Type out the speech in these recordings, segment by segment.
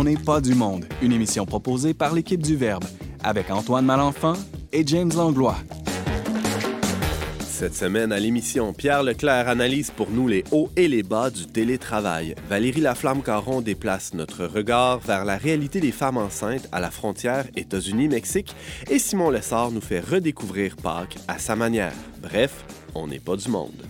On n'est pas du monde, une émission proposée par l'équipe du Verbe, avec Antoine Malenfant et James Langlois. Cette semaine à l'émission, Pierre Leclerc analyse pour nous les hauts et les bas du télétravail. Valérie Laflamme-Caron déplace notre regard vers la réalité des femmes enceintes à la frontière États-Unis-Mexique et Simon Lessard nous fait redécouvrir Pâques à sa manière. Bref, on n'est pas du monde.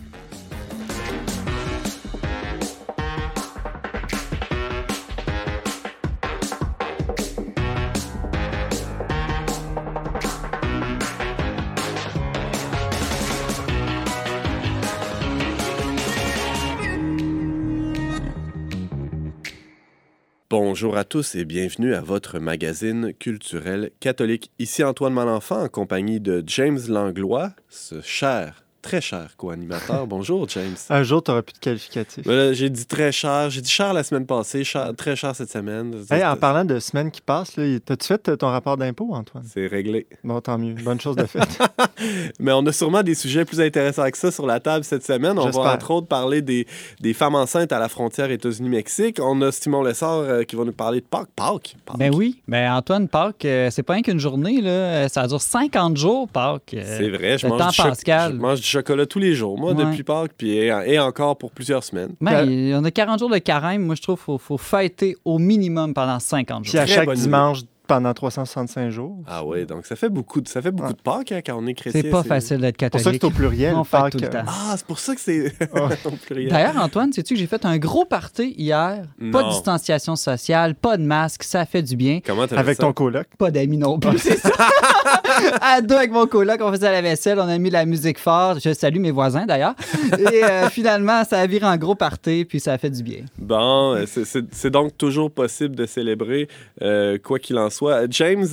Bonjour à tous et bienvenue à votre magazine culturel catholique. Ici Antoine Malenfant en compagnie de James Langlois, ce cher très cher co-animateur. Bonjour, James. Un jour, tu n'auras plus de qualificatif. j'ai dit très cher. J'ai dit cher la semaine passée, très cher cette semaine. en parlant de semaines qui passent, as-tu fait ton rapport d'impôt, Antoine? C'est réglé. Bon, tant mieux. Bonne chose de faite. Mais on a sûrement des sujets plus intéressants que ça sur la table cette semaine. On va entre autres parler des, des femmes enceintes à la frontière États-Unis-Mexique. On a Simon Lessard euh, qui va nous parler de Pâques. Pâques. Ben oui. Ben Antoine, Pâques, euh, c'est pas rien qu'une journée. Là. Ça dure 50 jours, Pâques. Euh, c'est vrai. Je mange, du Pascal. je mange du chocolat tous les jours, moi, depuis Pâques, puis et, encore pour plusieurs semaines. Mais on a 40 jours de carême. Moi, je trouve qu'il faut, faut fêter au minimum pendant 50 jours. Puis à chaque dimanche pendant 365 jours. Ah oui, donc ça fait beaucoup de, ça fait beaucoup de Pâques hein, quand on est chrétien. C'est pas facile d'être catholique. C'est pour ça que c'est au pluriel, on Pâques. Tout le temps. Ah, c'est pour ça que c'est au pluriel. D'ailleurs, Antoine, sais-tu que j'ai fait un gros party hier? Pas de distanciation sociale, pas de masque, ça fait du bien. Comment t'as Avec fait ton coloc? Pas d'amis non plus, c'est ça. à deux avec mon coloc, on faisait la vaisselle, on a mis la musique forte. Je salue mes voisins d'ailleurs. Et euh, finalement, ça a viré en gros party, puis ça a fait du bien. Bon, euh, c'est donc toujours possible de célébrer, euh, quoi qu'il en soit. James,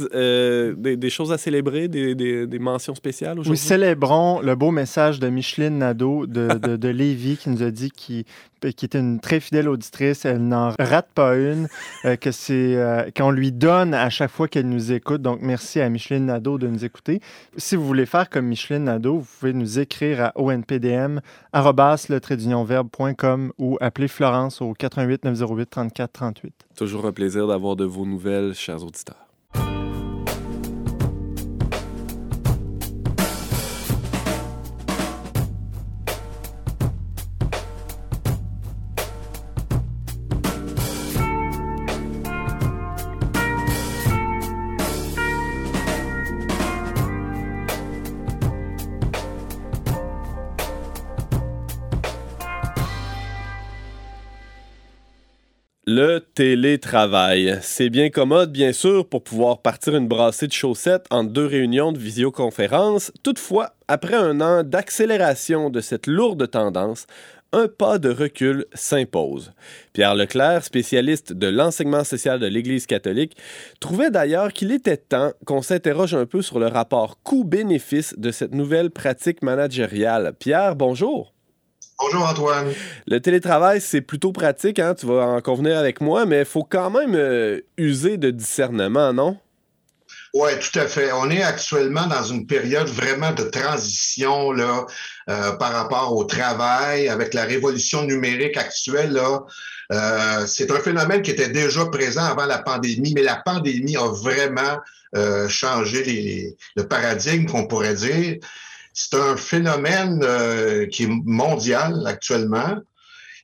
des, choses à célébrer, des, mentions spéciales aujourd'hui? Oui, célébrons le beau message de Micheline Nadeau de, de, de Lévis qui nous a dit qu'il qui était une très fidèle auditrice. Elle n'en rate pas une, euh, que c'est euh, qu'on lui donne à chaque fois qu'elle nous écoute. Donc, merci à Micheline Nadeau de nous écouter. Si vous voulez faire comme Micheline Nadeau, vous pouvez nous écrire à onpdm ou appeler Florence au 88 908 34 38. Toujours un plaisir d'avoir de vos nouvelles, chers auditeurs. Le télétravail. C'est bien commode, bien sûr, pour pouvoir partir une brassée de chaussettes en deux réunions de visioconférence. Toutefois, après un an d'accélération de cette lourde tendance, un pas de recul s'impose. Pierre Leclerc, spécialiste de l'enseignement social de l'Église catholique, trouvait d'ailleurs qu'il était temps qu'on s'interroge un peu sur le rapport coût-bénéfice de cette nouvelle pratique managériale. Pierre, bonjour. Bonjour Antoine. Le télétravail, c'est plutôt pratique, hein? tu vas en convenir avec moi, mais il faut quand même euh, user de discernement, non? Oui, tout à fait. On est actuellement dans une période vraiment de transition là, euh, par rapport au travail, avec la révolution numérique actuelle. Là, euh, c'est un phénomène qui était déjà présent avant la pandémie, mais la pandémie a vraiment changé le paradigme, qu'on pourrait dire. C'est un phénomène euh, qui est mondial actuellement.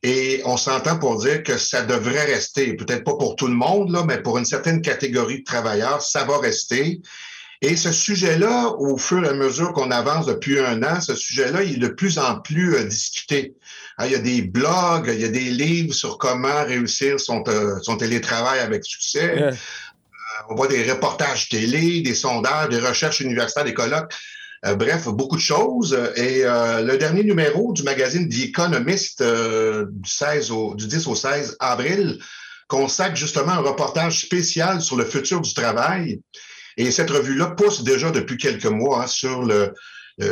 Et on s'entend pour dire que ça devrait rester, peut-être pas pour tout le monde, là, mais pour une certaine catégorie de travailleurs, ça va rester. Et ce sujet-là, au fur et à mesure qu'on avance depuis un an, ce sujet-là, il est de plus en plus euh, discuté. Hein, il y a des blogs, il y a des livres sur comment réussir son, euh, son télétravail avec succès. on voit des reportages télé, des sondages, des recherches universitaires, des colloques. Euh, bref, beaucoup de choses. Et euh, le dernier numéro du magazine The Economist euh, du, 16 au, du 10 au 16 avril consacre justement un reportage spécial sur le futur du travail. Et cette revue-là pousse déjà depuis quelques mois hein, sur le,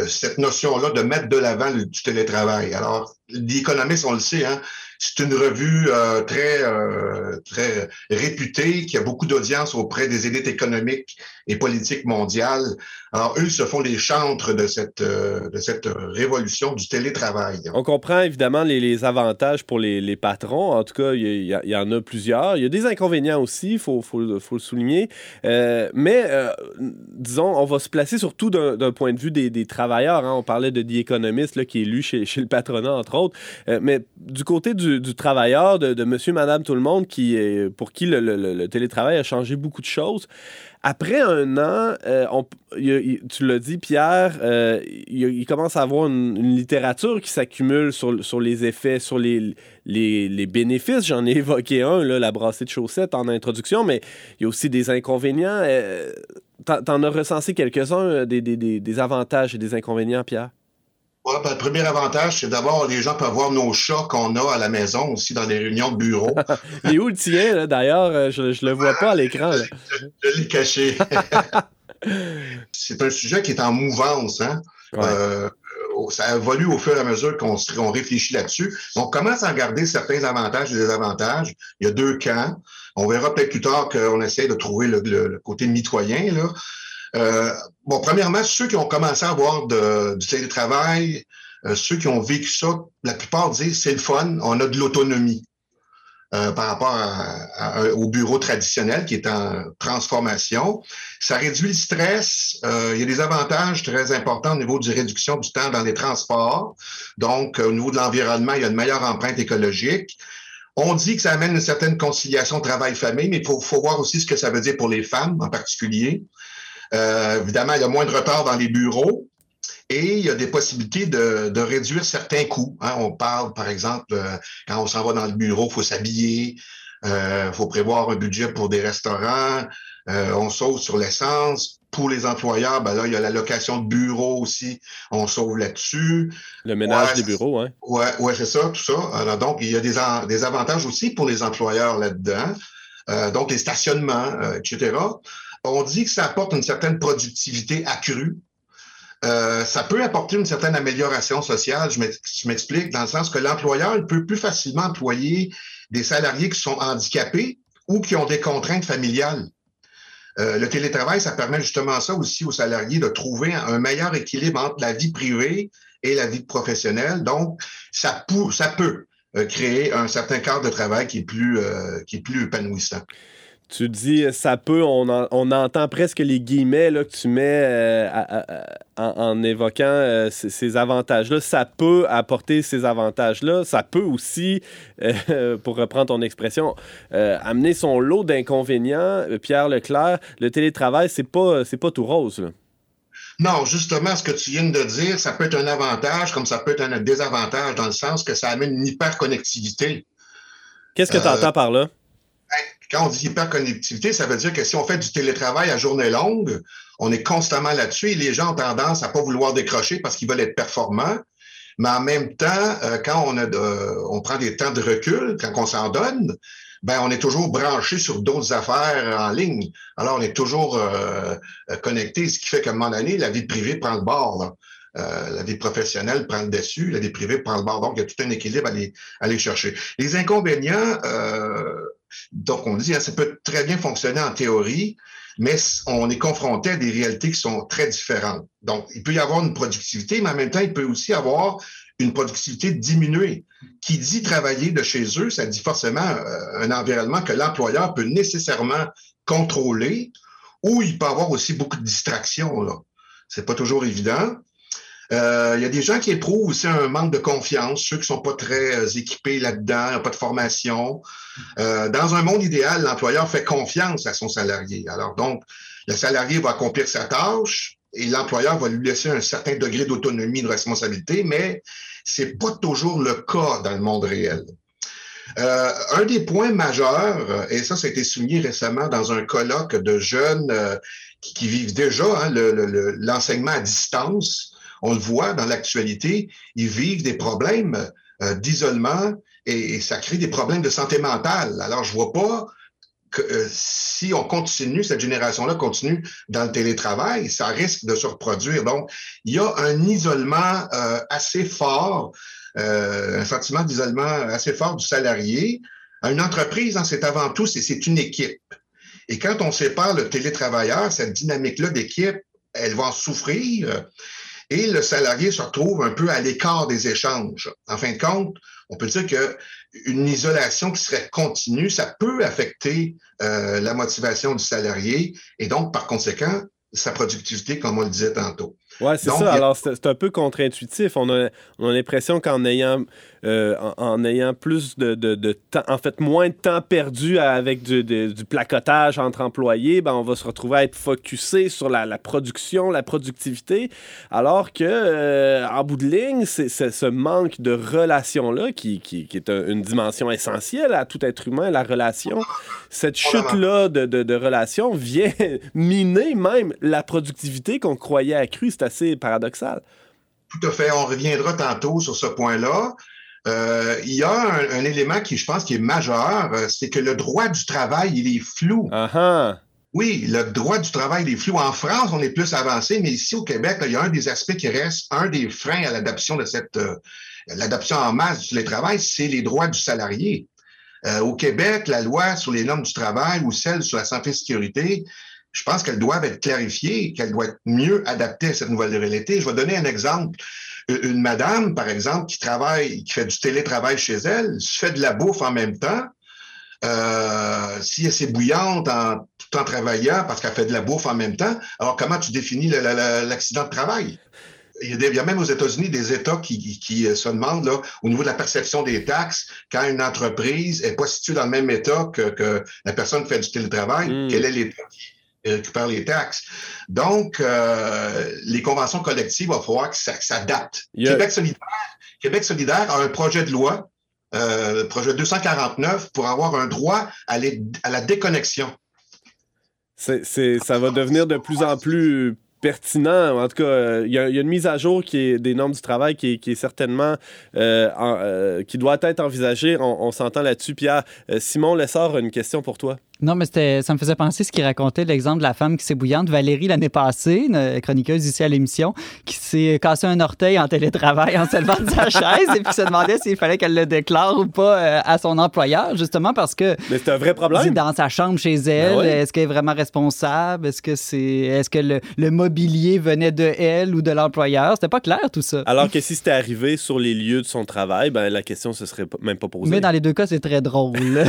cette notion-là de mettre de l'avant du télétravail. Alors, The Economist, on le sait, hein, C'est une revue euh, très, euh, très réputée, qui a beaucoup d'audience auprès des élites économiques et politiques mondiales. Alors, eux se font les chantres de cette, euh, de cette révolution du télétravail. On comprend évidemment les, avantages pour les, patrons. En tout cas, il y, en a plusieurs. Il y a des inconvénients aussi, il faut, faut, faut, le souligner. mais, disons, on va se placer surtout d'un point de vue des, travailleurs. Hein. On parlait de The Economist, qui est lu chez, chez, le patronat, entre autres. mais du côté du, travailleur, de, monsieur, madame, tout le monde, qui, pour qui le, télétravail a changé beaucoup de choses. Après un an, euh, tu l'as dit, Pierre, euh, il, commence à avoir une, littérature qui s'accumule sur, sur, les effets, sur les, les, bénéfices. J'en ai évoqué un, là, la brassée de chaussettes en introduction, mais il y a aussi des inconvénients. Euh, T'en as recensé quelques-uns, des, des avantages et des inconvénients, Pierre? Ben, le premier avantage, c'est d'abord, les gens peuvent voir nos chats qu'on a à la maison aussi dans les réunions de bureau. Il est où le tien, d'ailleurs? Euh, je ne le vois pas à l'écran. Je, l'ai caché. c'est un sujet qui est en mouvance. Hein? Euh, ça évolue au fur et à mesure qu'on réfléchit là-dessus. On commence à regarder certains avantages et désavantages. Il y a deux camps. On verra peut-être plus tard qu'on essaie de trouver le, le côté mitoyen. Là. Euh, bon, premièrement, ceux qui ont commencé à avoir du télétravail, euh, ceux qui ont vécu ça, la plupart disent c'est le fun, on a de l'autonomie. Euh, par rapport au bureau traditionnel qui est en transformation. Ça réduit le stress. il y a des avantages très importants au niveau la réduction du temps dans les transports. Donc, au niveau de l'environnement, il y a une meilleure empreinte écologique. On dit que ça amène une certaine conciliation travail-famille, mais il faut, voir aussi ce que ça veut dire pour les femmes en particulier. Euh, évidemment, il y a moins de retard dans les bureaux et il y a des possibilités de, réduire certains coûts. Hein. On parle, par exemple, euh, quand on s'en va dans le bureau, il faut s'habiller, il euh, faut prévoir un budget pour des restaurants, on sauve sur l'essence. Pour les employeurs, ben là, il y a la location de bureau aussi, on sauve là-dessus. Le ménage des bureaux, hein? Oui, ouais, c'est ça, tout ça. Alors, donc, il y a des, des avantages aussi pour les employeurs là-dedans. donc, les stationnements, etc. On dit que ça apporte une certaine productivité accrue. Euh, ça peut apporter une certaine amélioration sociale. Je m'explique dans le sens que l'employeur peut plus facilement employer des salariés qui sont handicapés ou qui ont des contraintes familiales. Euh, le télétravail, ça permet justement ça aussi aux salariés de trouver un meilleur équilibre entre la vie privée et la vie professionnelle. Donc, ça, peut euh, créer un certain cadre de travail qui est plus épanouissant. Tu dis ça peut, on, on entend presque les guillemets là, que tu mets euh, en, évoquant euh, ces, avantages-là. Ça peut apporter ces avantages-là. Ça peut aussi, euh, pour reprendre ton expression, amener son lot d'inconvénients. Pierre Leclerc, le télétravail, c'est pas, c'est pas tout rose. Non, justement, ce que tu viens de dire, ça peut être un avantage comme ça peut être un désavantage dans le sens que ça amène une hyperconnectivité. Qu'est-ce que tu entends par là? Quand on dit hyperconnectivité, ça veut dire que si on fait du télétravail à journée longue, on est constamment là-dessus et les gens ont tendance à pas vouloir décrocher parce qu'ils veulent être performants. Mais en même temps, euh, quand on, a on prend des temps de recul, quand on s'en donne, ben on est toujours branché sur d'autres affaires en ligne. Alors, on est toujours euh, connecté, ce qui fait qu'à un moment donné, la vie privée prend le bord. Euh, la vie professionnelle prend le dessus, la vie privée prend le bord. Donc, il y a tout un équilibre à aller chercher. Les inconvénients, donc, on dit, hein, ça peut très bien fonctionner en théorie, mais on est confronté à des réalités qui sont très différentes. Donc, il peut y avoir une productivité, mais en même temps, il peut aussi avoir une productivité diminuée. Qui dit travailler de chez eux, ça dit forcément euh, un environnement que l'employeur peut nécessairement contrôler, ou il peut avoir aussi beaucoup de distractions. Là. C'est pas toujours évident. Euh, il y a des gens qui éprouvent aussi un manque de confiance, ceux qui sont pas très euh, équipés là-dedans, pas de formation. Euh, dans un monde idéal, l'employeur fait confiance à son salarié. Alors donc, le salarié va accomplir sa tâche et l'employeur va lui laisser un certain degré d'autonomie, de responsabilité, mais c'est pas toujours le cas dans le monde réel. Un des points majeurs, et ça, ça a été souligné récemment dans un colloque de jeunes qui, qui, vivent déjà hein, l'enseignement à distance, on le voit dans l'actualité, ils vivent des problèmes euh, d'isolement et, ça crée des problèmes de santé mentale. Alors, je vois pas que euh, si on continue, cette génération-là continue dans le télétravail, ça risque de se reproduire. Donc, il y a un isolement euh, assez fort un sentiment d'isolement assez fort du salarié. Une entreprise, hein, c'est avant tout, c'est une équipe. Et quand on sépare le télétravailleur, cette dynamique-là d'équipe, elle va en souffrir et le salarié se retrouve un peu à l'écart des échanges. En fin de compte, on peut dire qu'une isolation qui serait continue, ça peut affecter euh, la motivation du salarié et donc, par conséquent, sa productivité, comme on le disait tantôt. Oui, c'est ça. Alors, c'est un peu contre-intuitif. On a, on a l'impression qu'en ayant euh, en, ayant plus de, de, temps, en fait, moins de temps perdu avec du, du placotage entre employés, ben, on va se retrouver à être focusé sur la, la production, la productivité, alors que, euh, en bout de ligne, c'est ce manque de relation-là qui, qui, qui, est une dimension essentielle à tout être humain, la relation. Cette chute-là de, de, de relation vient miner même la productivité qu'on croyait accrue. C'est assez paradoxal. Tout à fait. On reviendra tantôt sur ce point-là. Euh, il y a un, élément qui, je pense, qui est majeur, euh, c'est que le droit du travail, il est flou. Uh-huh. Oui, le droit du travail il est flou. En France, on est plus avancé, mais ici au Québec, il y a un des aspects qui reste, un des freins à l'adoption de cette, euh, l'adoption en masse du télétravail, c'est les droits du salarié. au Québec, la loi sur les normes du travail ou celle sur la santé et sécurité, je pense qu'elles doivent être clarifiées, qu'elles doivent être mieux adaptées à cette nouvelle réalité. Je vais donner un exemple une madame, par exemple, qui travaille, qui fait du télétravail chez elle, se fait de la bouffe en même temps. Euh, si elle est bouillante en, tout en travaillant parce qu'elle fait de la bouffe en même temps, alors comment tu définis l'accident de travail? Il y, a même aux États-Unis des États qui, qui, se demandent, là, au niveau de la perception des taxes, quand une entreprise n'est pas située dans le même État que, que la personne qui fait du télétravail, mmh. quel est l'État qui, récupère les taxes. Donc, euh, les conventions collectives, il va falloir que ça s'adapte. Québec, solidaire, Québec solidaire a un projet de loi, euh, projet 249, pour avoir un droit à, à la déconnexion. C'est, ça va devenir de plus en plus pertinent. En tout cas, euh, il y, a une mise à jour qui est des normes du travail qui est, certainement euh, qui doit être envisagée. On, on s'entend là-dessus. Pierre, Simon Lessard a une question pour toi. Non, mais ça me faisait penser ce qu'il racontait, l'exemple de la femme qui s'est bouillante, Valérie, l'année passée, une chroniqueuse ici à l'émission, qui s'est cassé un orteil en télétravail en se levant de sa chaise et puis se demandait s'il fallait qu'elle le déclare ou pas euh, à son employeur, justement parce que. Mais c'est un vrai problème. Dans sa chambre chez elle, ben est-ce qu'elle est vraiment responsable? Est-ce que c'est. Est-ce que le, mobilier venait de elle ou de l'employeur? C'était pas clair tout ça. Alors que si c'était arrivé sur les lieux de son travail, ben la question se serait même pas posée. Mais dans les deux cas, c'est très drôle.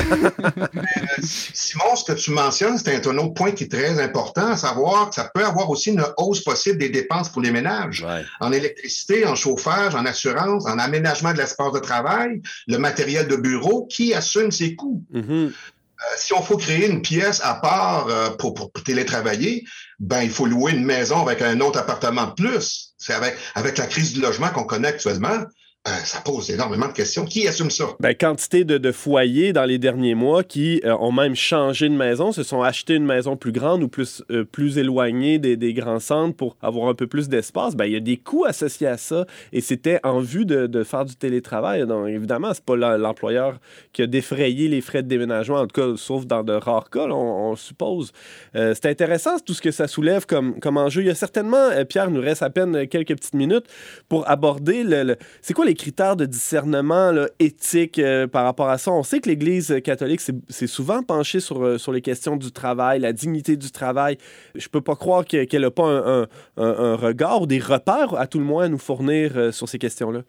ce que tu mentionnes, c'est un autre point qui est très important, à savoir que ça peut avoir aussi une hausse possible des dépenses pour les ménages. En électricité, en chauffage, en assurance, en aménagement de l'espace de travail, le matériel de bureau, qui assume ses coûts? Mm-hmm. Euh, si on faut créer une pièce à part euh, pour, pour, télétravailler, ben il faut louer une maison avec un autre appartement de plus. C'est avec, avec la crise du logement qu'on connaît actuellement. Euh, ça pose énormément de questions. Qui assume ça? Ben, quantité de, de, foyers dans les derniers mois qui euh, ont même changé de maison, se sont achetés une maison plus grande ou plus, euh, plus éloignée des, des, grands centres pour avoir un peu plus d'espace. Ben, il y a des coûts associés à ça et c'était en vue de, de, faire du télétravail. Donc, évidemment, c'est pas l'employeur qui a défrayé les frais de déménagement, en tout cas, sauf dans de rares cas, on, suppose. c'est intéressant tout ce que ça soulève comme, comme enjeu. Il y a certainement, Pierre, nous reste à peine quelques petites minutes pour aborder le, c'est quoi les critères de discernement éthique euh, par rapport à ça? On sait que l'Église catholique s'est souvent penchée sur, euh, sur les questions du travail, la dignité du travail. Je peux pas croire qu'elle n'a pas un, un, regard ou des repères, à tout le moins, à nous fournir euh, sur ces questions-là.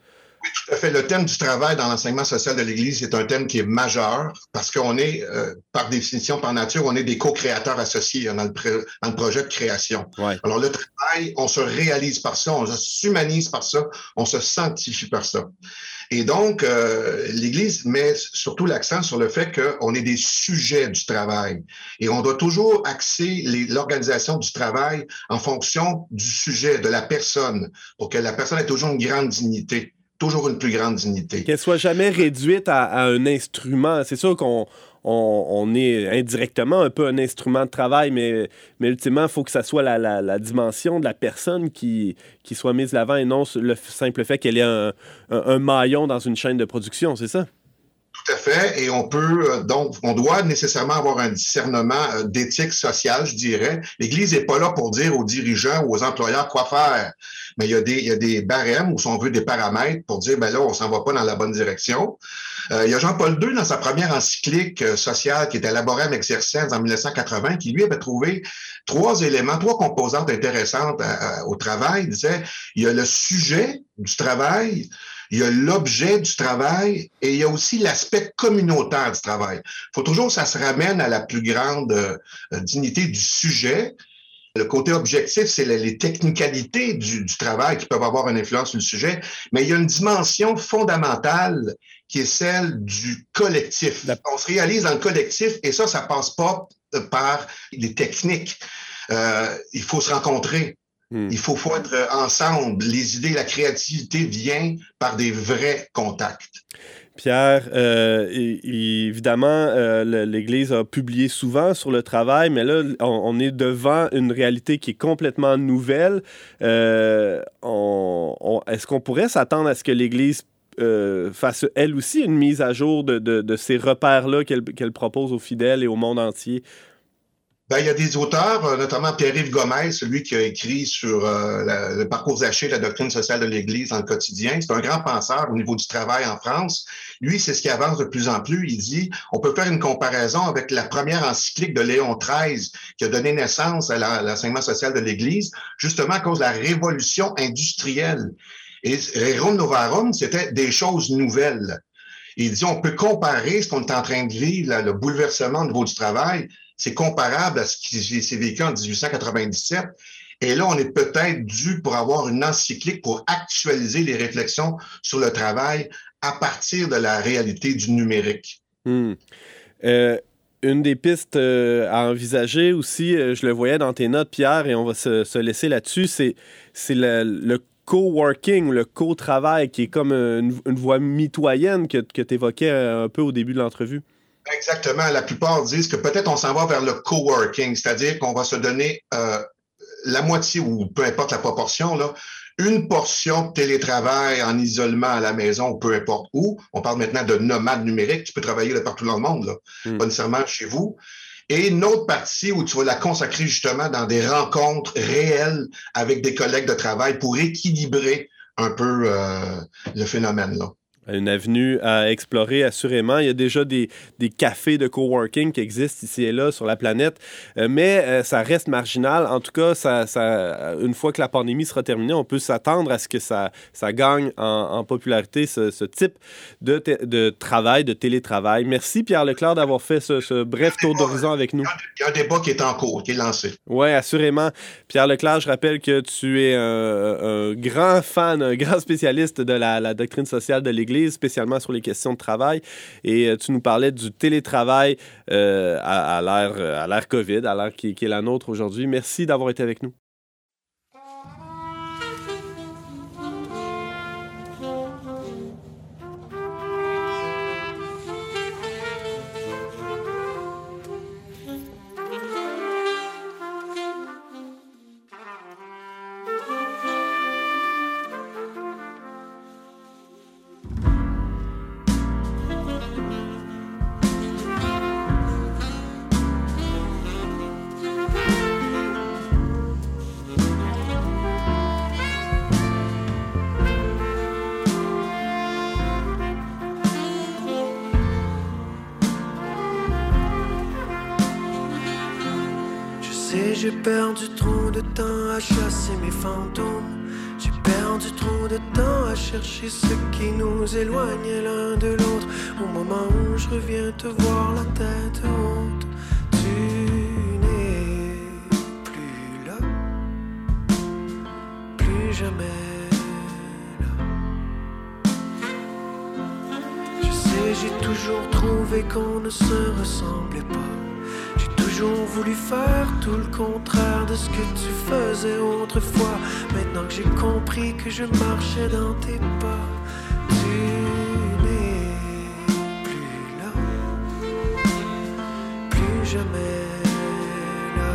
Oui, tout à fait. Le thème du travail dans l'enseignement social de l'Église est un thème qui est majeur parce qu'on est, euh, par définition, par nature, on est des co-créateurs associés dans le, dans le, projet de création. Alors, le travail, on se réalise par ça, on s'humanise par ça, on se sanctifie par ça. Et donc, euh, l'Église met surtout l'accent sur le fait qu'on est des sujets du travail. Et on doit toujours axer l'organisation du travail en fonction du sujet, de la personne, pour que la personne ait toujours une grande dignité toujours une plus grande dignité. Qu'elle soit jamais réduite à, un instrument. C'est sûr qu'on on, est indirectement un peu un instrument de travail, mais, mais ultimement, il faut que ça soit la, dimension de la personne qui, qui soit mise l'avant et non le simple fait qu'elle ait un, un, maillon dans une chaîne de production, c'est ça? Tout à fait. Et on peut, euh, donc, on doit nécessairement avoir un discernement euh, d'éthique sociale, je dirais. L'Église n'est pas là pour dire aux dirigeants ou aux employeurs quoi faire. Mais il y a des, il y a des barèmes ou, si on veut, des paramètres pour dire, ben là, on s'en va pas dans la bonne direction. Euh, il y a Jean-Paul II, dans sa première encyclique sociale qui était Laborem Exercens en 1980, qui lui avait trouvé trois éléments, trois composantes intéressantes au travail. Il disait, il y a le sujet du travail, il y a l'objet du travail et il y a aussi l'aspect communautaire du travail. Il faut toujours que ça se ramène à la plus grande euh, dignité du sujet. Le côté objectif, c'est les, technicalités du, du, travail qui peuvent avoir une influence sur le sujet, mais il y a une dimension fondamentale qui est celle du collectif. On se réalise dans le collectif et ça, ça passe pas euh, par les techniques. Euh, il faut se rencontrer. Hmm. Il faut, faut être ensemble. Les idées, la créativité vient par des vrais contacts. Pierre, euh, évidemment, euh, l'Église a publié souvent sur le travail, mais là, on, est devant une réalité qui est complètement nouvelle. Euh, est-ce qu'on pourrait s'attendre à ce que l'Église fasse elle aussi une mise à jour de, de, ces repères-là qu'elle propose aux fidèles et au monde entier? Ben, il y a des auteurs, euh, notamment Pierre-Yves Gomez, celui qui a écrit sur euh, le parcours Zaché, la doctrine sociale de l'Église dans le quotidien. C'est un grand penseur au niveau du travail en France. Lui, c'est ce qui avance de plus en plus. Il dit, on peut faire une comparaison avec la première encyclique de Léon XIII qui a donné naissance à l'enseignement social de l'Église, justement à cause de la révolution industrielle. Et Rerum Novarum, c'était des choses nouvelles. Il dit, on peut comparer ce qu'on est en train de vivre, le bouleversement au niveau du travail, c'est comparable à ce qui s'est vécu en 1897. Et là, on est peut-être dû pour avoir une encyclique pour actualiser les réflexions sur le travail à partir de la réalité du numérique. Hmm. Euh, une des pistes euh, à envisager aussi, euh, je le voyais dans tes notes, Pierre, et on va se, laisser là-dessus, c'est, le, co-working, le co-travail, qui est comme une, voie mitoyenne que tu évoquais un peu au début de l'entrevue. Exactement. La plupart disent que peut-être on s'en va vers le coworking, c'est-à-dire qu'on va se donner euh, la moitié ou peu importe la proportion, là, une portion de télétravail en isolement à la maison ou peu importe où. On parle maintenant de nomade numérique. Tu peux travailler de partout dans le monde, là, hmm. pas nécessairement chez vous. Et une autre partie où tu vas la consacrer justement dans des rencontres réelles avec des collègues de travail pour équilibrer un peu euh, le phénomène là une avenue à explorer assurément. Il y a déjà des, des, cafés de coworking qui existent ici et là sur la planète, euh, mais euh, ça reste marginal. En tout cas, ça, ça, une fois que la pandémie sera terminée, on peut s'attendre à ce que ça, ça gagne en, popularité, ce, ce, type de, de travail, de télétravail. Merci Pierre Leclerc d'avoir fait ce, ce bref tour d'horizon avec nous. Il y a un débat qui est en cours, qui est lancé. Oui, assurément. Pierre Leclerc, je rappelle que tu es un, un grand fan, un grand spécialiste de la, la doctrine sociale de l'Église spécialement sur les questions de travail. Et euh, tu nous parlais du télétravail euh, à, l'ère COVID, à l'ère qui est la nôtre aujourd'hui. Merci d'avoir été avec nous. Mes fantômes. J'ai perdu trop de temps à chercher ce qui nous éloignait l'un de l'autre. Au moment où je reviens te voir la tête haute, tu n'es plus là, plus jamais là. Je sais, j'ai toujours trouvé qu'on ne se ressemblait pas toujours voulu faire tout le contraire de ce que tu faisais autrefois. Maintenant que j'ai compris que je marchais dans tes pas, tu n'es plus là, plus jamais là.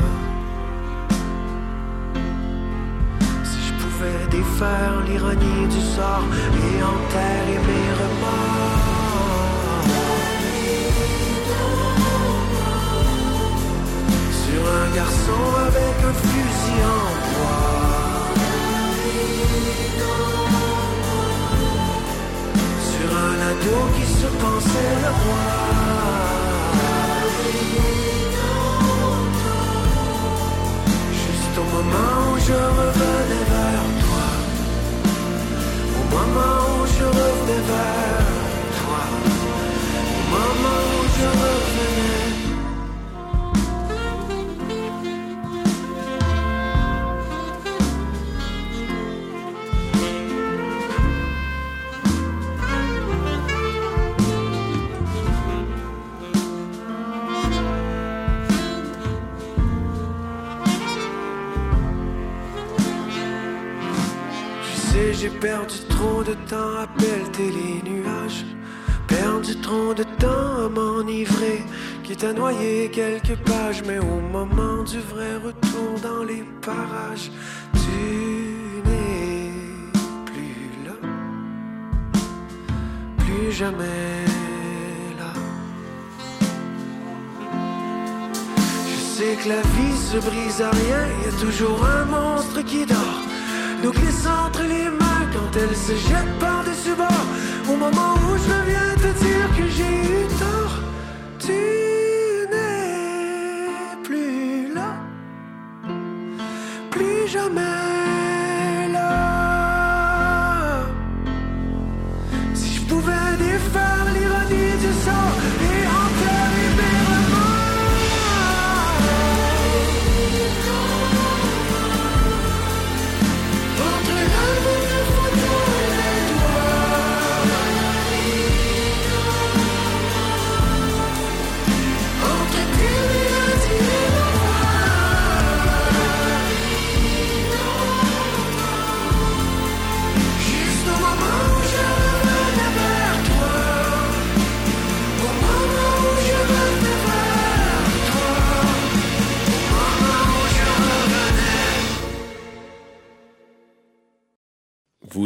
Si je pouvais défaire l'ironie du sort et enterrer mes remords. Garçon avec un fusil en bois. Sur un ado qui se pensait le roi. Juste au moment où je revenais vers toi. Au moment où je revenais vers toi. J'ai perdu trop de temps à pelleter les nuages. Perdu trop de temps à m'enivrer, quitte à noyer quelques pages. Mais au moment du vrai retour dans les parages, tu n'es plus là, plus jamais là. Je sais que la vie se brise à rien, y a toujours un monstre qui dort. Nous glisse entre les mains quand elle se jette par-dessus bord. Au moment où je viens te dire que j'ai eu tort, tu n'es plus là, plus jamais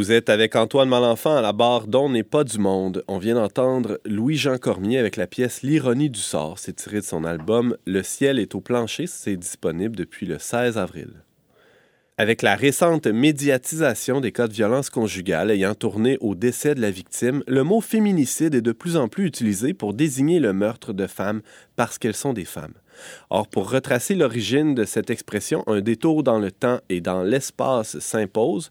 Vous êtes avec Antoine Malenfant à la barre d'On n'est pas du monde. On vient d'entendre Louis-Jean Cormier avec la pièce L'ironie du sort. C'est tiré de son album Le ciel est au plancher. C'est disponible depuis le 16 avril. Avec la récente médiatisation des cas de violence conjugale ayant tourné au décès de la victime, le mot féminicide est de plus en plus utilisé pour désigner le meurtre de femmes parce qu'elles sont des femmes. Or, pour retracer l'origine de cette expression, un détour dans le temps et dans l'espace s'impose.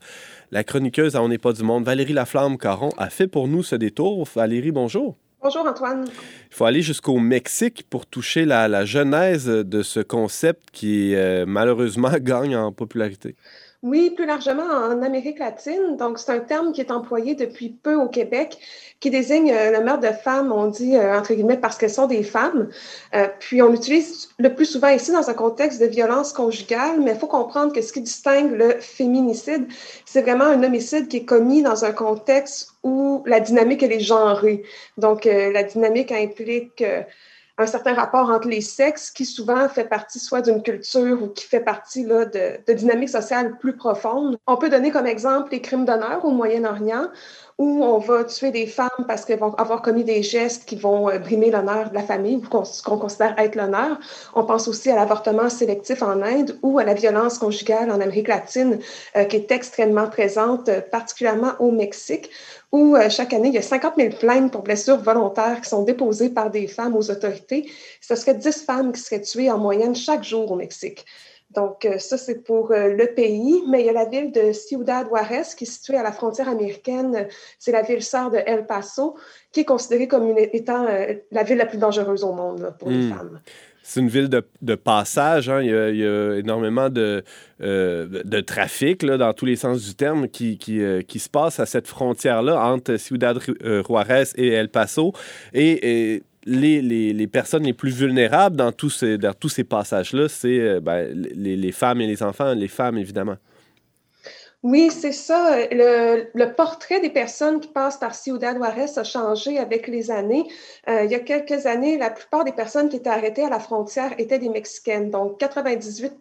La chroniqueuse à On n'est pas du monde, Valérie Laflamme-Caron, a fait pour nous ce détour. Valérie, bonjour. Bonjour Antoine. Il faut aller jusqu'au Mexique pour toucher la, la genèse de ce concept qui, euh, malheureusement, gagne en popularité. Oui, plus largement en Amérique latine. Donc, c'est un terme qui est employé depuis peu au Québec, qui désigne euh, le meurtre de femmes, on dit euh, entre guillemets parce qu'elles sont des femmes. Euh, puis, on l'utilise le plus souvent ici dans un contexte de violence conjugale, mais il faut comprendre que ce qui distingue le féminicide, c'est vraiment un homicide qui est commis dans un contexte où la dynamique, elle est genrée. Donc, euh, la dynamique implique euh, un certain rapport entre les sexes qui souvent fait partie soit d'une culture ou qui fait partie là, de, de dynamiques sociales plus profondes. On peut donner comme exemple les crimes d'honneur au Moyen-Orient où on va tuer des femmes parce qu'elles vont avoir commis des gestes qui vont euh, brimer l'honneur de la famille ou qu'on considère être l'honneur. On pense aussi à l'avortement sélectif en Inde ou à la violence conjugale en Amérique latine euh, qui est extrêmement présente, euh, particulièrement au Mexique où chaque année, il y a 50 000 plaintes pour blessures volontaires qui sont déposées par des femmes aux autorités. Ce serait 10 femmes qui seraient tuées en moyenne chaque jour au Mexique. Donc, euh, ça, c'est pour euh, le pays. Mais il y a la ville de Ciudad Juarez, qui est située à la frontière américaine. C'est la ville sœur de El Paso, qui est considérée comme une, étant euh, la ville la plus dangereuse au monde là, pour les Mm. femmes. C'est une ville de, de passage. hein. Il, y a, il y a énormément de, euh, de trafic, là, dans tous les sens du terme, qui, qui, euh, qui se passe à cette frontière-là entre Ciudad Juarez et El Paso. Et, et les, les, les personnes les plus vulnérables dans dans tous ces passages-là, c'est euh, ben, les, les femmes et les enfants. Les femmes, évidemment. Oui, c'est ça. Le, le portrait des personnes qui passent par Ciudad Juarez a changé avec les années. Euh, il y a quelques années, la plupart des personnes qui étaient arrêtées à la frontière étaient des Mexicaines. Donc, 98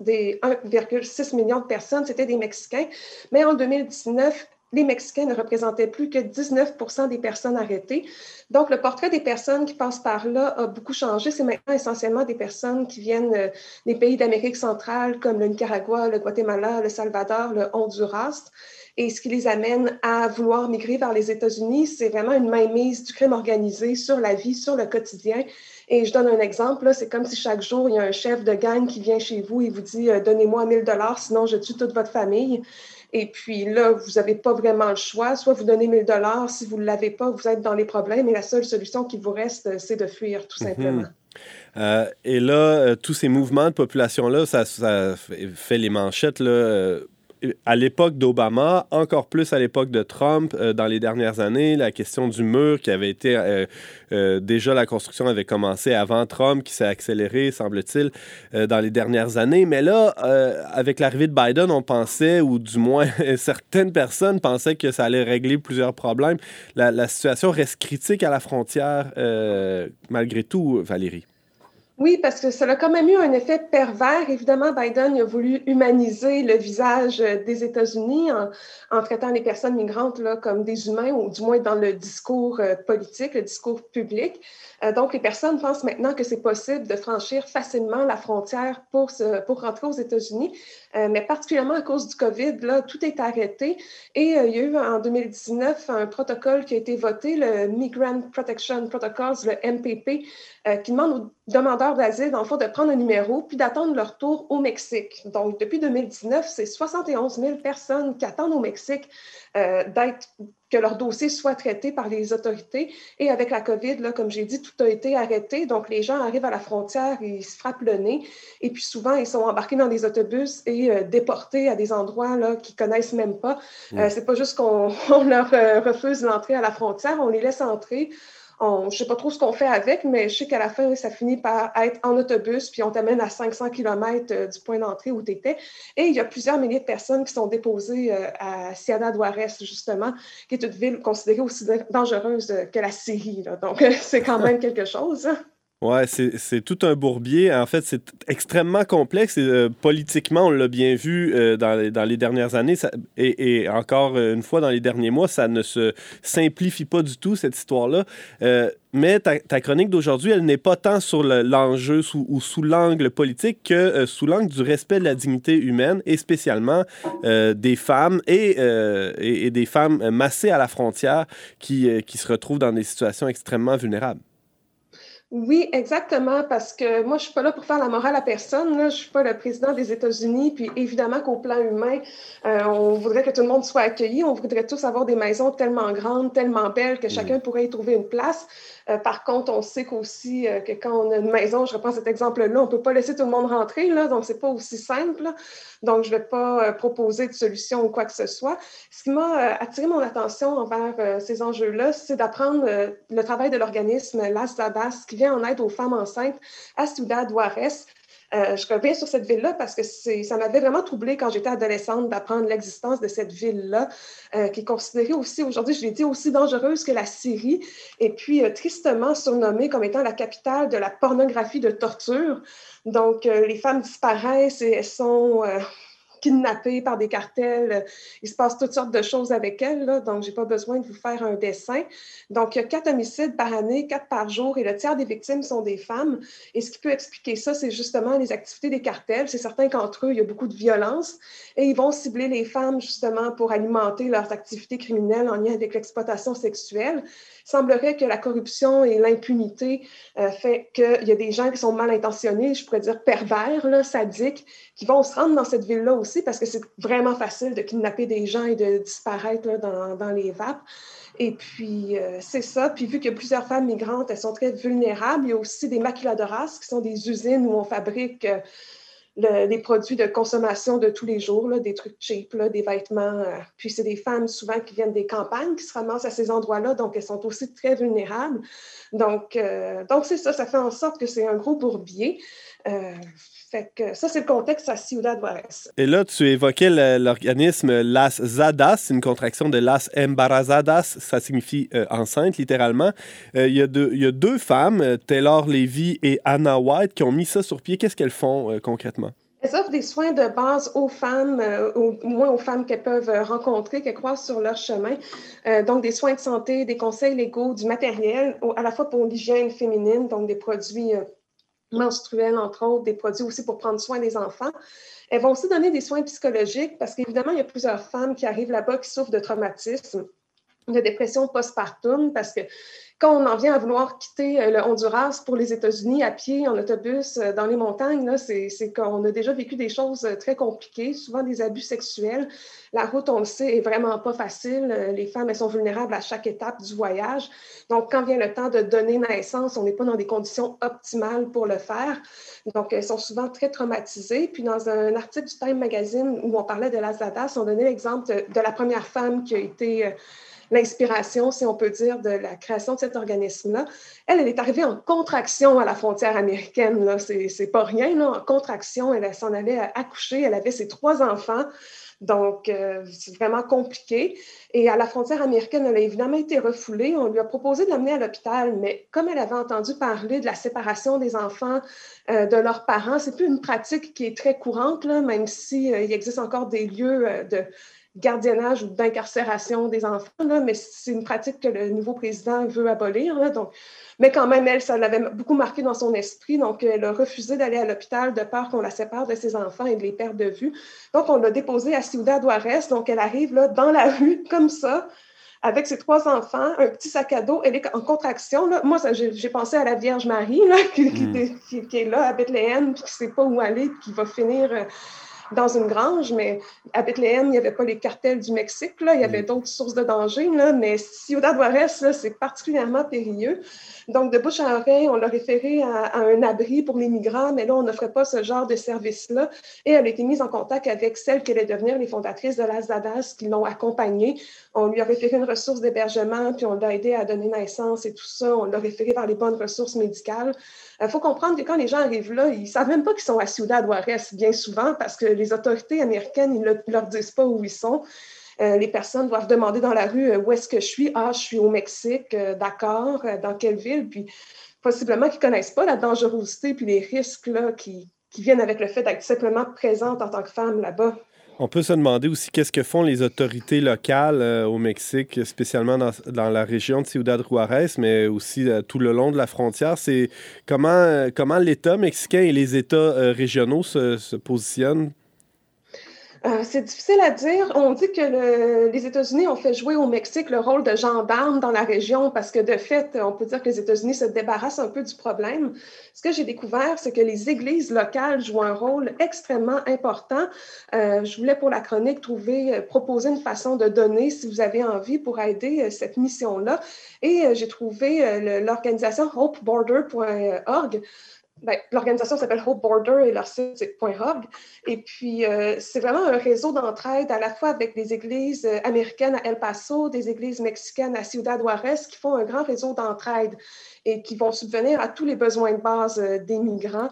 des 1,6 million de personnes, c'était des Mexicains. Mais en 2019, les Mexicains ne représentaient plus que 19% des personnes arrêtées. Donc, le portrait des personnes qui passent par là a beaucoup changé. C'est maintenant essentiellement des personnes qui viennent euh, des pays d'Amérique centrale comme le Nicaragua, le Guatemala, le Salvador, le Honduras. Et ce qui les amène à vouloir migrer vers les États-Unis, c'est vraiment une mainmise du crime organisé sur la vie, sur le quotidien. Et je donne un exemple, c'est comme si chaque jour, il y a un chef de gang qui vient chez vous et vous dit euh, Donnez-moi 1000 dollars, sinon je tue toute votre famille. Et puis là, vous n'avez pas vraiment le choix. Soit vous donnez 1000 dollars, si vous ne l'avez pas, vous êtes dans les problèmes et la seule solution qui vous reste, c'est de fuir, tout mhm. simplement. Euh, et là, euh, tous ces mouvements de population-là, ça, ça, fait les manchettes. Là, à l'époque d'Obama, encore plus à l'époque de Trump, euh, dans les dernières années, la question du mur qui avait été euh, euh, déjà la construction avait commencé avant Trump, qui s'est accéléré, semble-t-il, dans les dernières années. Mais là, avec l'arrivée de Biden, on pensait, ou du moins certaines personnes pensaient que ça allait régler plusieurs problèmes. La situation reste critique à la frontière, malgré tout, Valérie. Oui, parce que ça a quand même eu un effet pervers. Évidemment, Biden a voulu humaniser le visage des États-Unis en, traitant les personnes migrantes là, comme des humains, ou du moins dans le discours euh, politique, le discours public. Euh, donc, les personnes pensent maintenant que c'est possible de franchir facilement la frontière pour, se, pour rentrer aux États-Unis, euh, mais particulièrement à cause du COVID, tout est arrêté. Et il y a eu en 2019 un protocole qui a été voté, le Migrant Protection Protocols, le MPP, qui demande aux demandeurs d'asile, dans le de prendre un numéro puis d'attendre leur tour au Mexique. Donc, depuis 2019, c'est 71 000 personnes qui attendent au Mexique euh, d'être que leur dossier soit traité par les autorités. Et avec la COVID, là, comme j'ai dit, tout a été arrêté. Donc, les gens arrivent à la frontière, ils se frappent le nez. Et puis, souvent, ils sont embarqués dans des autobus et euh, déportés à des endroits là, qu'ils connaissent même pas. Euh, mm. c'est pas juste qu'on leur refuse l'entrée à la frontière, on les laisse entrer je ne sais pas trop ce qu'on fait avec, mais je sais qu'à la fin, ça finit par être en autobus, puis on t'amène à 500 km euh, du point d'entrée où tu étais. Et il y a plusieurs milliers de personnes qui sont déposées euh, à Ciudad Juarez, justement, qui est une ville considérée aussi dangereuse que la Syrie. Donc, c'est quand même quelque chose. Ouais, c'est tout un bourbier. En fait, c'est extrêmement complexe. Euh, politiquement, on l'a bien vu euh, dans, les, dernières années. et, encore une fois, dans les derniers mois, ça ne se simplifie pas du tout, cette histoire-là. Euh, mais ta, chronique d'aujourd'hui, elle n'est pas tant sur l'enjeu ou sous l'angle politique que sous l'angle du respect de la dignité humaine et spécialement des femmes et, des femmes massées à la frontière qui se retrouvent dans des situations extrêmement vulnérables. Oui, exactement, parce que moi, je suis pas là pour faire la morale à personne. Là. Je suis pas le président des États-Unis, puis évidemment qu'au plan humain, euh, on voudrait que tout le monde soit accueilli. On voudrait tous avoir des maisons tellement grandes, tellement belles que chacun pourrait y trouver une place. Euh, par contre, on sait qu'aussi euh, que quand on a une maison, je reprends cet exemple-là, on peut pas laisser tout le monde rentrer, là, donc c'est pas aussi simple. Donc, je vais pas proposer de solution ou quoi que ce soit. Ce qui m'a attiré mon attention envers ces enjeux-là, c'est d'apprendre le travail de l'organisme Las qui vient en aide aux femmes enceintes à Ciudad Juarez. Euh, je reviens sur cette ville-là parce que ça m'avait vraiment troublée quand j'étais adolescente d'apprendre l'existence de cette ville-là, euh, qui est considérée aussi, aujourd'hui, je l'ai dit, aussi dangereuse que la Syrie, et puis euh, tristement surnommée comme étant la capitale de la pornographie de torture. Donc, les femmes disparaissent et elles sont kidnappées par des cartels. Il se passe toutes sortes de choses avec elles, là, donc je n'ai pas besoin de vous faire un dessin. Donc, il y a quatre homicides par année, quatre par jour, et le tiers des victimes sont des femmes. Et ce qui peut expliquer ça, c'est justement les activités des cartels. C'est certain qu'entre eux, il y a beaucoup de violence, et ils vont cibler les femmes justement pour alimenter leurs activités criminelles en lien avec l'exploitation sexuelle. Il semblerait que la corruption et l'impunité euh, fait qu'il y a des gens qui sont mal intentionnés, je pourrais dire pervers, là, sadiques, qui vont se rendre dans cette ville-là aussi parce que c'est vraiment facile de kidnapper des gens et de disparaître dans, les vapes. Et puis, euh, c'est ça. Puis, vu qu'il y a plusieurs femmes migrantes, elles sont très vulnérables. Il y a aussi des maquiladoras, qui sont des usines où on fabrique euh, les produits de consommation de tous les jours, des trucs cheap, des vêtements. Euh. puis, c'est des femmes souvent qui viennent des campagnes qui se ramassent à ces endroits-là, donc elles sont aussi très vulnérables. Donc, donc c'est ça, ça fait en sorte que c'est un gros bourbier. Fait que ça, c'est le contexte à Ciudad Juarez. Et là, tu évoquais l'organisme Las Zadas, une contraction de Las Embarazadas, ça signifie euh, enceinte, littéralement. Euh, il y, y, a deux femmes, Taylor Levy et Anna White, qui ont mis ça sur pied. Qu'est-ce qu'elles font euh, concrètement? Elles offrent des soins de base aux femmes, euh, au moins aux femmes qu'elles peuvent rencontrer, qu'elles croisent sur leur chemin. Euh, donc, des soins de santé, des conseils légaux, du matériel, à la fois pour l'hygiène féminine, donc des produits euh, menstruels, entre autres, des produits aussi pour prendre soin des enfants. Elles vont aussi donner des soins psychologiques parce qu'évidemment, il y a plusieurs femmes qui arrivent là-bas qui souffrent de traumatisme, de dépression postpartum parce que quand on en vient à vouloir quitter euh, le Honduras pour les États-Unis à pied, en autobus, euh, dans les montagnes, c'est qu'on a déjà vécu des choses euh, très compliquées, souvent des abus sexuels. La route, on le sait, est vraiment pas facile. Les femmes, elles sont vulnérables à chaque étape du voyage. Donc, quand vient le temps de donner naissance, on n'est pas dans des conditions optimales pour le faire. Donc, elles sont souvent très traumatisées. Puis, dans un article du Time Magazine où on parlait de la ZADAS, on donnait l'exemple de, la première femme qui a été l'inspiration, si on peut dire, de la création de cet organisme-là. Elle, elle est arrivée en contraction à la frontière américaine. C'est, pas rien, là. En contraction, elle, s'en allait accoucher. Elle avait ses trois enfants. Donc, euh, c'est vraiment compliqué. Et à la frontière américaine, elle a évidemment été refoulée. On lui a proposé de l'amener à l'hôpital, mais comme elle avait entendu parler de la séparation des enfants euh, de leurs parents, c'est plus une pratique qui est très courante, même s'il euh, existe encore des lieux de gardiennage ou d'incarcération des enfants, mais c'est une pratique que le nouveau président veut abolir. donc, mais quand même, elle, ça l'avait beaucoup marqué dans son esprit. Donc, elle a refusé d'aller à l'hôpital de peur qu'on la sépare de ses enfants et de les perdre de vue. Donc, on l'a déposée à Ciudad Juarez. Donc, elle arrive là, dans la rue, comme ça, avec ses trois enfants, un petit sac à dos. Elle est en contraction. Là. Moi, j'ai pensé à la Vierge Marie, là, qui, hmm. qui, est là à Bethléem, puis qui ne sait pas où aller, puis qui va finir... Euh, dans une grange, mais à Bethléem, il n'y avait pas les cartels du Mexique, là, il y avait mm. d'autres sources de danger, là, mais Ciudad Juarez, c'est particulièrement périlleux. Donc, de bouche à oreille, on l'a référé à, un abri pour les migrants, mais là, on n'offrait pas ce genre de service-là. Et elle a été mise en contact avec celles qui allaient devenir les fondatrices de la ZADAS qui l'ont accompagnée. On lui a référé une ressource d'hébergement, puis on l'a aidé à donner naissance et tout ça. On l'a référé vers les bonnes ressources médicales. Il euh, faut comprendre que quand les gens arrivent là, ils ne savent même pas qu'ils sont à Ciudad Juarez bien souvent parce que les autorités américaines, ne leur disent pas où ils sont. Euh, les personnes doivent demander dans la rue euh, où est-ce que je suis? Ah, je suis au Mexique, d'accord, dans quelle ville? Puis possiblement qu'ils ne connaissent pas la dangerosité puis les risques là, qui viennent avec le fait d'être simplement présente en tant que femme là-bas. On peut se demander aussi qu'est-ce que font les autorités locales euh, au Mexique, spécialement dans, la région de Ciudad Juarez, mais aussi euh, tout le long de la frontière. C'est comment, euh, comment l'État mexicain et les États régionaux se positionnent euh, c'est difficile à dire. On dit que les États-Unis ont fait jouer au Mexique le rôle de gendarme dans la région parce que, de fait, on peut dire que les États-Unis se débarrassent un peu du problème. Ce que j'ai découvert, c'est que les églises locales jouent un rôle extrêmement important. Euh, je voulais, pour la chronique, trouver, euh, proposer une façon de donner, si vous avez envie, pour aider cette mission-là. Et j'ai trouvé l'organisation hopeborder.org. Ben, l'organisation s'appelle Hope Border et leur site c'est .org. Et puis, euh, c'est vraiment un réseau d'entraide à la fois avec des églises euh, américaines à El Paso, des églises mexicaines à Ciudad Juarez, qui font un grand réseau d'entraide et qui vont subvenir à tous les besoins de base euh, des migrants,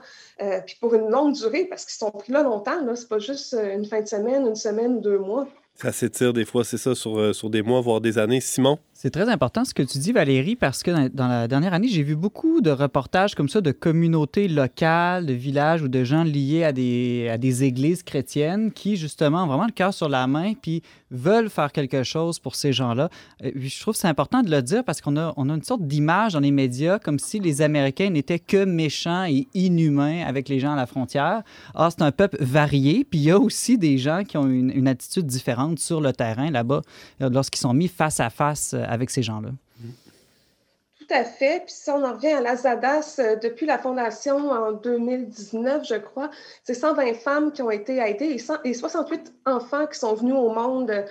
puis pour une longue durée, parce qu'ils sont pris là longtemps. Ce n'est pas juste une fin de semaine, une semaine, deux mois. Ça s'étire des fois, c'est ça, sur, sur des mois, voire des années. Simon? C'est très important ce que tu dis, Valérie, parce que dans, la dernière année, j'ai vu beaucoup de reportages comme ça de communautés locales, de villages ou de gens liés à des, à des églises chrétiennes qui, justement, ont vraiment le cœur sur la main puis veulent faire quelque chose pour ces gens-là. Euh, je trouve que c'est important de le dire parce qu'on a, on a une sorte d'image dans les médias comme si les Américains n'étaient que méchants et inhumains avec les gens à la frontière. Ah, c'est un peuple varié, puis il y a aussi des gens qui ont une, une attitude différente sur le terrain là-bas lorsqu'ils sont mis face à face avec ces gens-là. Tout à fait. Puis si on en revient à la ZADAS, euh, depuis la fondation en 2019, je crois, c'est 120 femmes qui ont été aidées et, 68 enfants qui sont venus au monde, euh,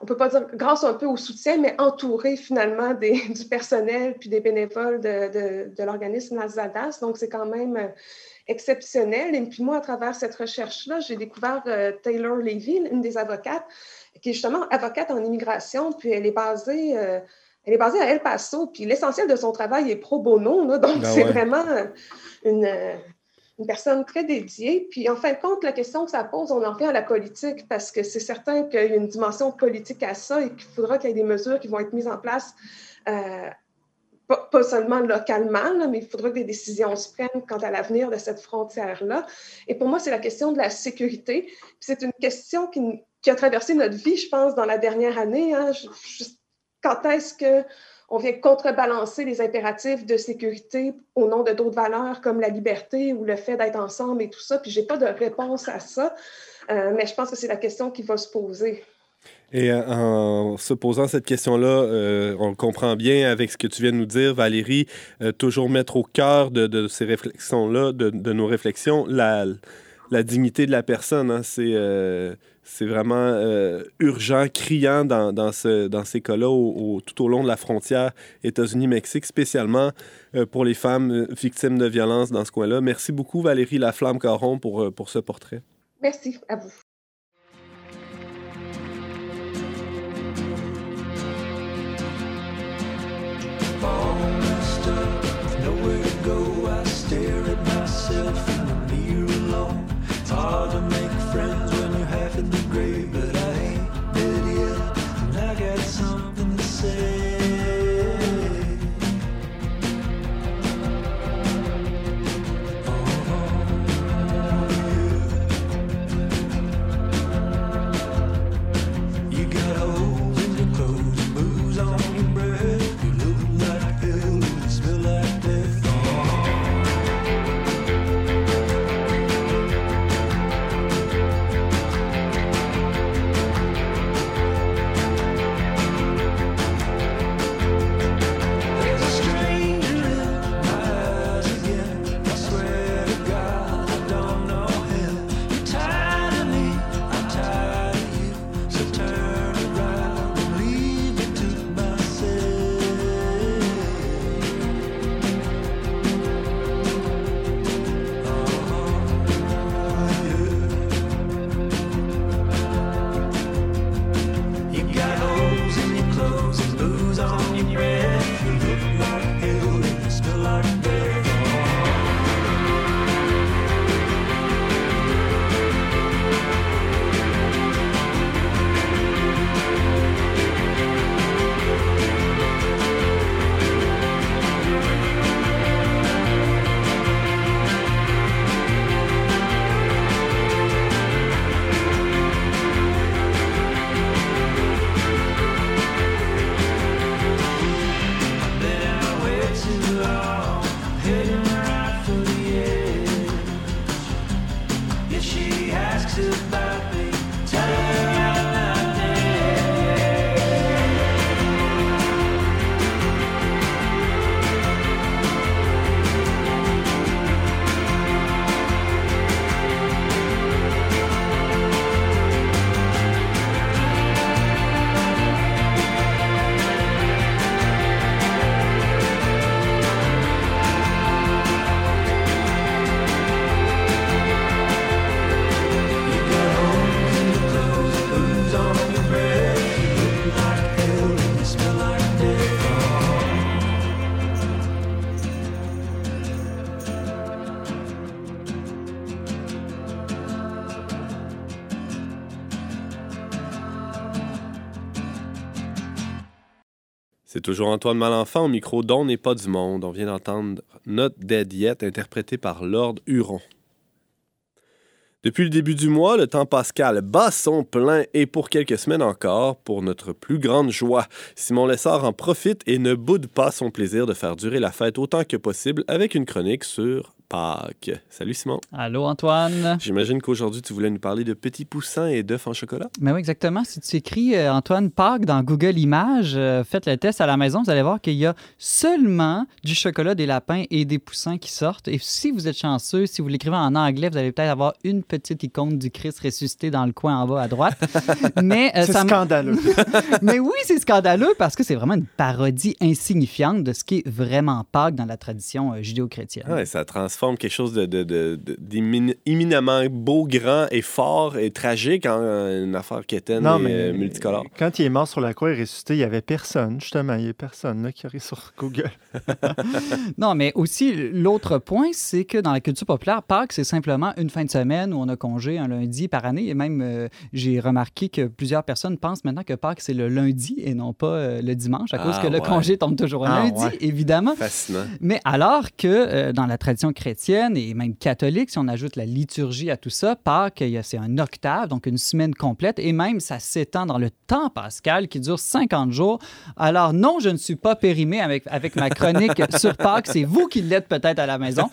on ne peut pas dire grâce un peu au soutien, mais entourés finalement du personnel puis des bénévoles de, l'organisme la ZADAS. Donc c'est quand même euh, exceptionnel. Et puis moi, à travers cette recherche-là, j'ai découvert Taylor Levy, une des avocates, qui est justement avocate en immigration, puis elle est basée elle est basée à El Paso, puis l'essentiel de son travail est pro bono, donc ben c'est vraiment une, une, personne très dédiée. Puis en fin de compte, la question que ça pose, on en fait à la politique, parce que c'est certain qu'il y a une dimension politique à ça et qu'il faudra qu'il y ait des mesures qui vont être mises en place euh, pas, seulement localement, mais il faudra que des décisions se prennent quant à l'avenir de cette frontière-là. Et pour moi, c'est la question de la sécurité. C'est une question qui, qui, a traversé notre vie, je pense, dans la dernière année. Hein. quand est-ce que on vient contrebalancer les impératifs de sécurité au nom de d'autres valeurs comme la liberté ou le fait d'être ensemble et tout ça? Puis j'ai pas de réponse à ça, euh, mais je pense que c'est la question qui va se poser. Et euh, en se posant cette question-là, euh, on comprend bien avec ce que tu viens de nous dire, Valérie, toujours mettre au cœur de, ces réflexions-là, de, nos réflexions, la, la, dignité de la personne. Hein. C'est c'est vraiment euh, urgent, criant dans, dans, ce, dans ces cas-là, tout au long de la frontière États-Unis-Mexique, spécialement euh, pour les femmes euh, victimes de violences dans ce coin-là. Merci beaucoup, Valérie Laflamme-Caron, pour, pour ce portrait. Merci à vous. Toujours Antoine Malenfant au micro dont n'est pas du monde. On vient d'entendre Not Dead Yet, interprété par Lord Huron. Depuis le début du mois, le temps pascal bat son plein et pour quelques semaines encore, pour notre plus grande joie, Simon Lessard en profite et ne boude pas son plaisir de faire durer la fête autant que possible avec une chronique sur Pâques. Salut Simon. Allô Antoine. J'imagine qu'aujourd'hui tu voulais nous parler de petits poussins et d'œufs en chocolat. Mais oui, exactement. Si tu écris euh, Antoine Pâques dans Google Images, euh, faites le test à la maison, vous allez voir qu'il y a seulement du chocolat, des lapins et des poussins qui sortent. Et si vous êtes chanceux, si vous l'écrivez en anglais, vous allez peut-être avoir une petite icône du Christ ressuscité dans le coin en bas à droite. Mais euh, c'est scandaleux. Mais oui, c'est scandaleux parce que c'est vraiment une parodie insignifiante de ce qui est vraiment Pâques dans la tradition judéo-chrétienne. Ouais, ça transforme transforme quelque chose de, de, de- de- d'éminemment beau, grand et fort et tragique en une affaire quétaine Non, et mais euh, multicolore. quand il est mort sur la croix et ressuscité, il n'y avait personne, justement. Il n'y avait personne là, qui aurait sur Google. Non, mais aussi, l'autre point, c'est que dans la culture populaire, Pâques, c'est simplement une fin de semaine où on a congé un lundi par année. Et même, euh, j'ai remarqué que plusieurs personnes pensent maintenant que Pâques, c'est le lundi et non pas euh, le dimanche, à cause Ah, que le congé tombe toujours Ah, lundi, ouais. évidemment. Fascinant. Mais alors que euh, dans la tradition chrétienne et même catholique, si on ajoute la liturgie à tout ça, Pâques, a- c'est un octave, donc une semaine complète, et même ça s'étend dans le temps pascal qui dure 50 jours. Alors non, je ne suis pas périmé avec, avec ma chronique sur Pâques, c'est vous qui l'êtes peut-être à la maison,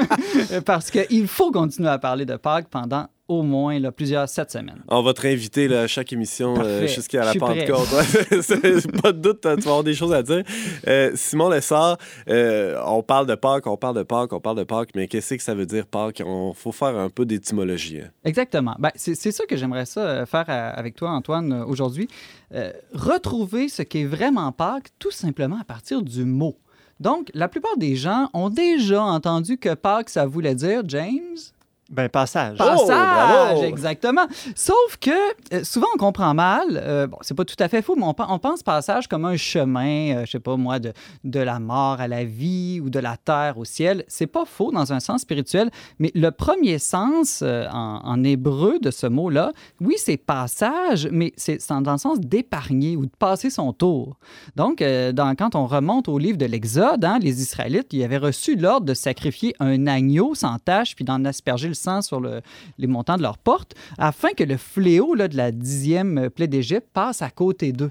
parce qu'il faut continuer à parler de Pâques pendant au moins là, plusieurs sept semaines. On va te réinviter là, à chaque émission euh, jusqu'à la. Pentecôte. Pas de doute, tu vas avoir des choses à dire. Euh, Simon Lessard, euh, on parle de Pâques, on parle de Pâques, on parle de Pâques, mais qu'est-ce que ça veut dire Pâques? Il faut faire un peu d'étymologie. hein. Exactement. Ben, c'est ça que j'aimerais ça euh, faire avec toi, Antoine, aujourd'hui. Retrouver ce qu'est vraiment Pâques, tout simplement à partir du mot. Donc, la plupart des gens ont déjà entendu que Pâques, ça voulait dire, James, Ben, passage. Pas- Passage, exactement. Sauf que euh, souvent on comprend mal. euh, bon, c'est pas tout à fait faux, mais on, pen- on pense passage comme un chemin, euh, je sais pas moi, de, de la mort à la vie ou de la terre au ciel. C'est pas faux dans un sens spirituel, mais le premier sens euh, en, en hébreu de ce mot-là, oui, c'est passage, mais c'est c'est dans le sens d'épargner ou de passer son tour. Donc, euh, dans- quand on remonte au livre de l'Exode, hein, les Israélites, ils avaient reçu l'ordre de sacrifier un agneau sans tache puis d'en asperger le sang sur le- les montants de leur porte, afin que le fléau là, de la dixième plaie d'Égypte passe à côté d'eux.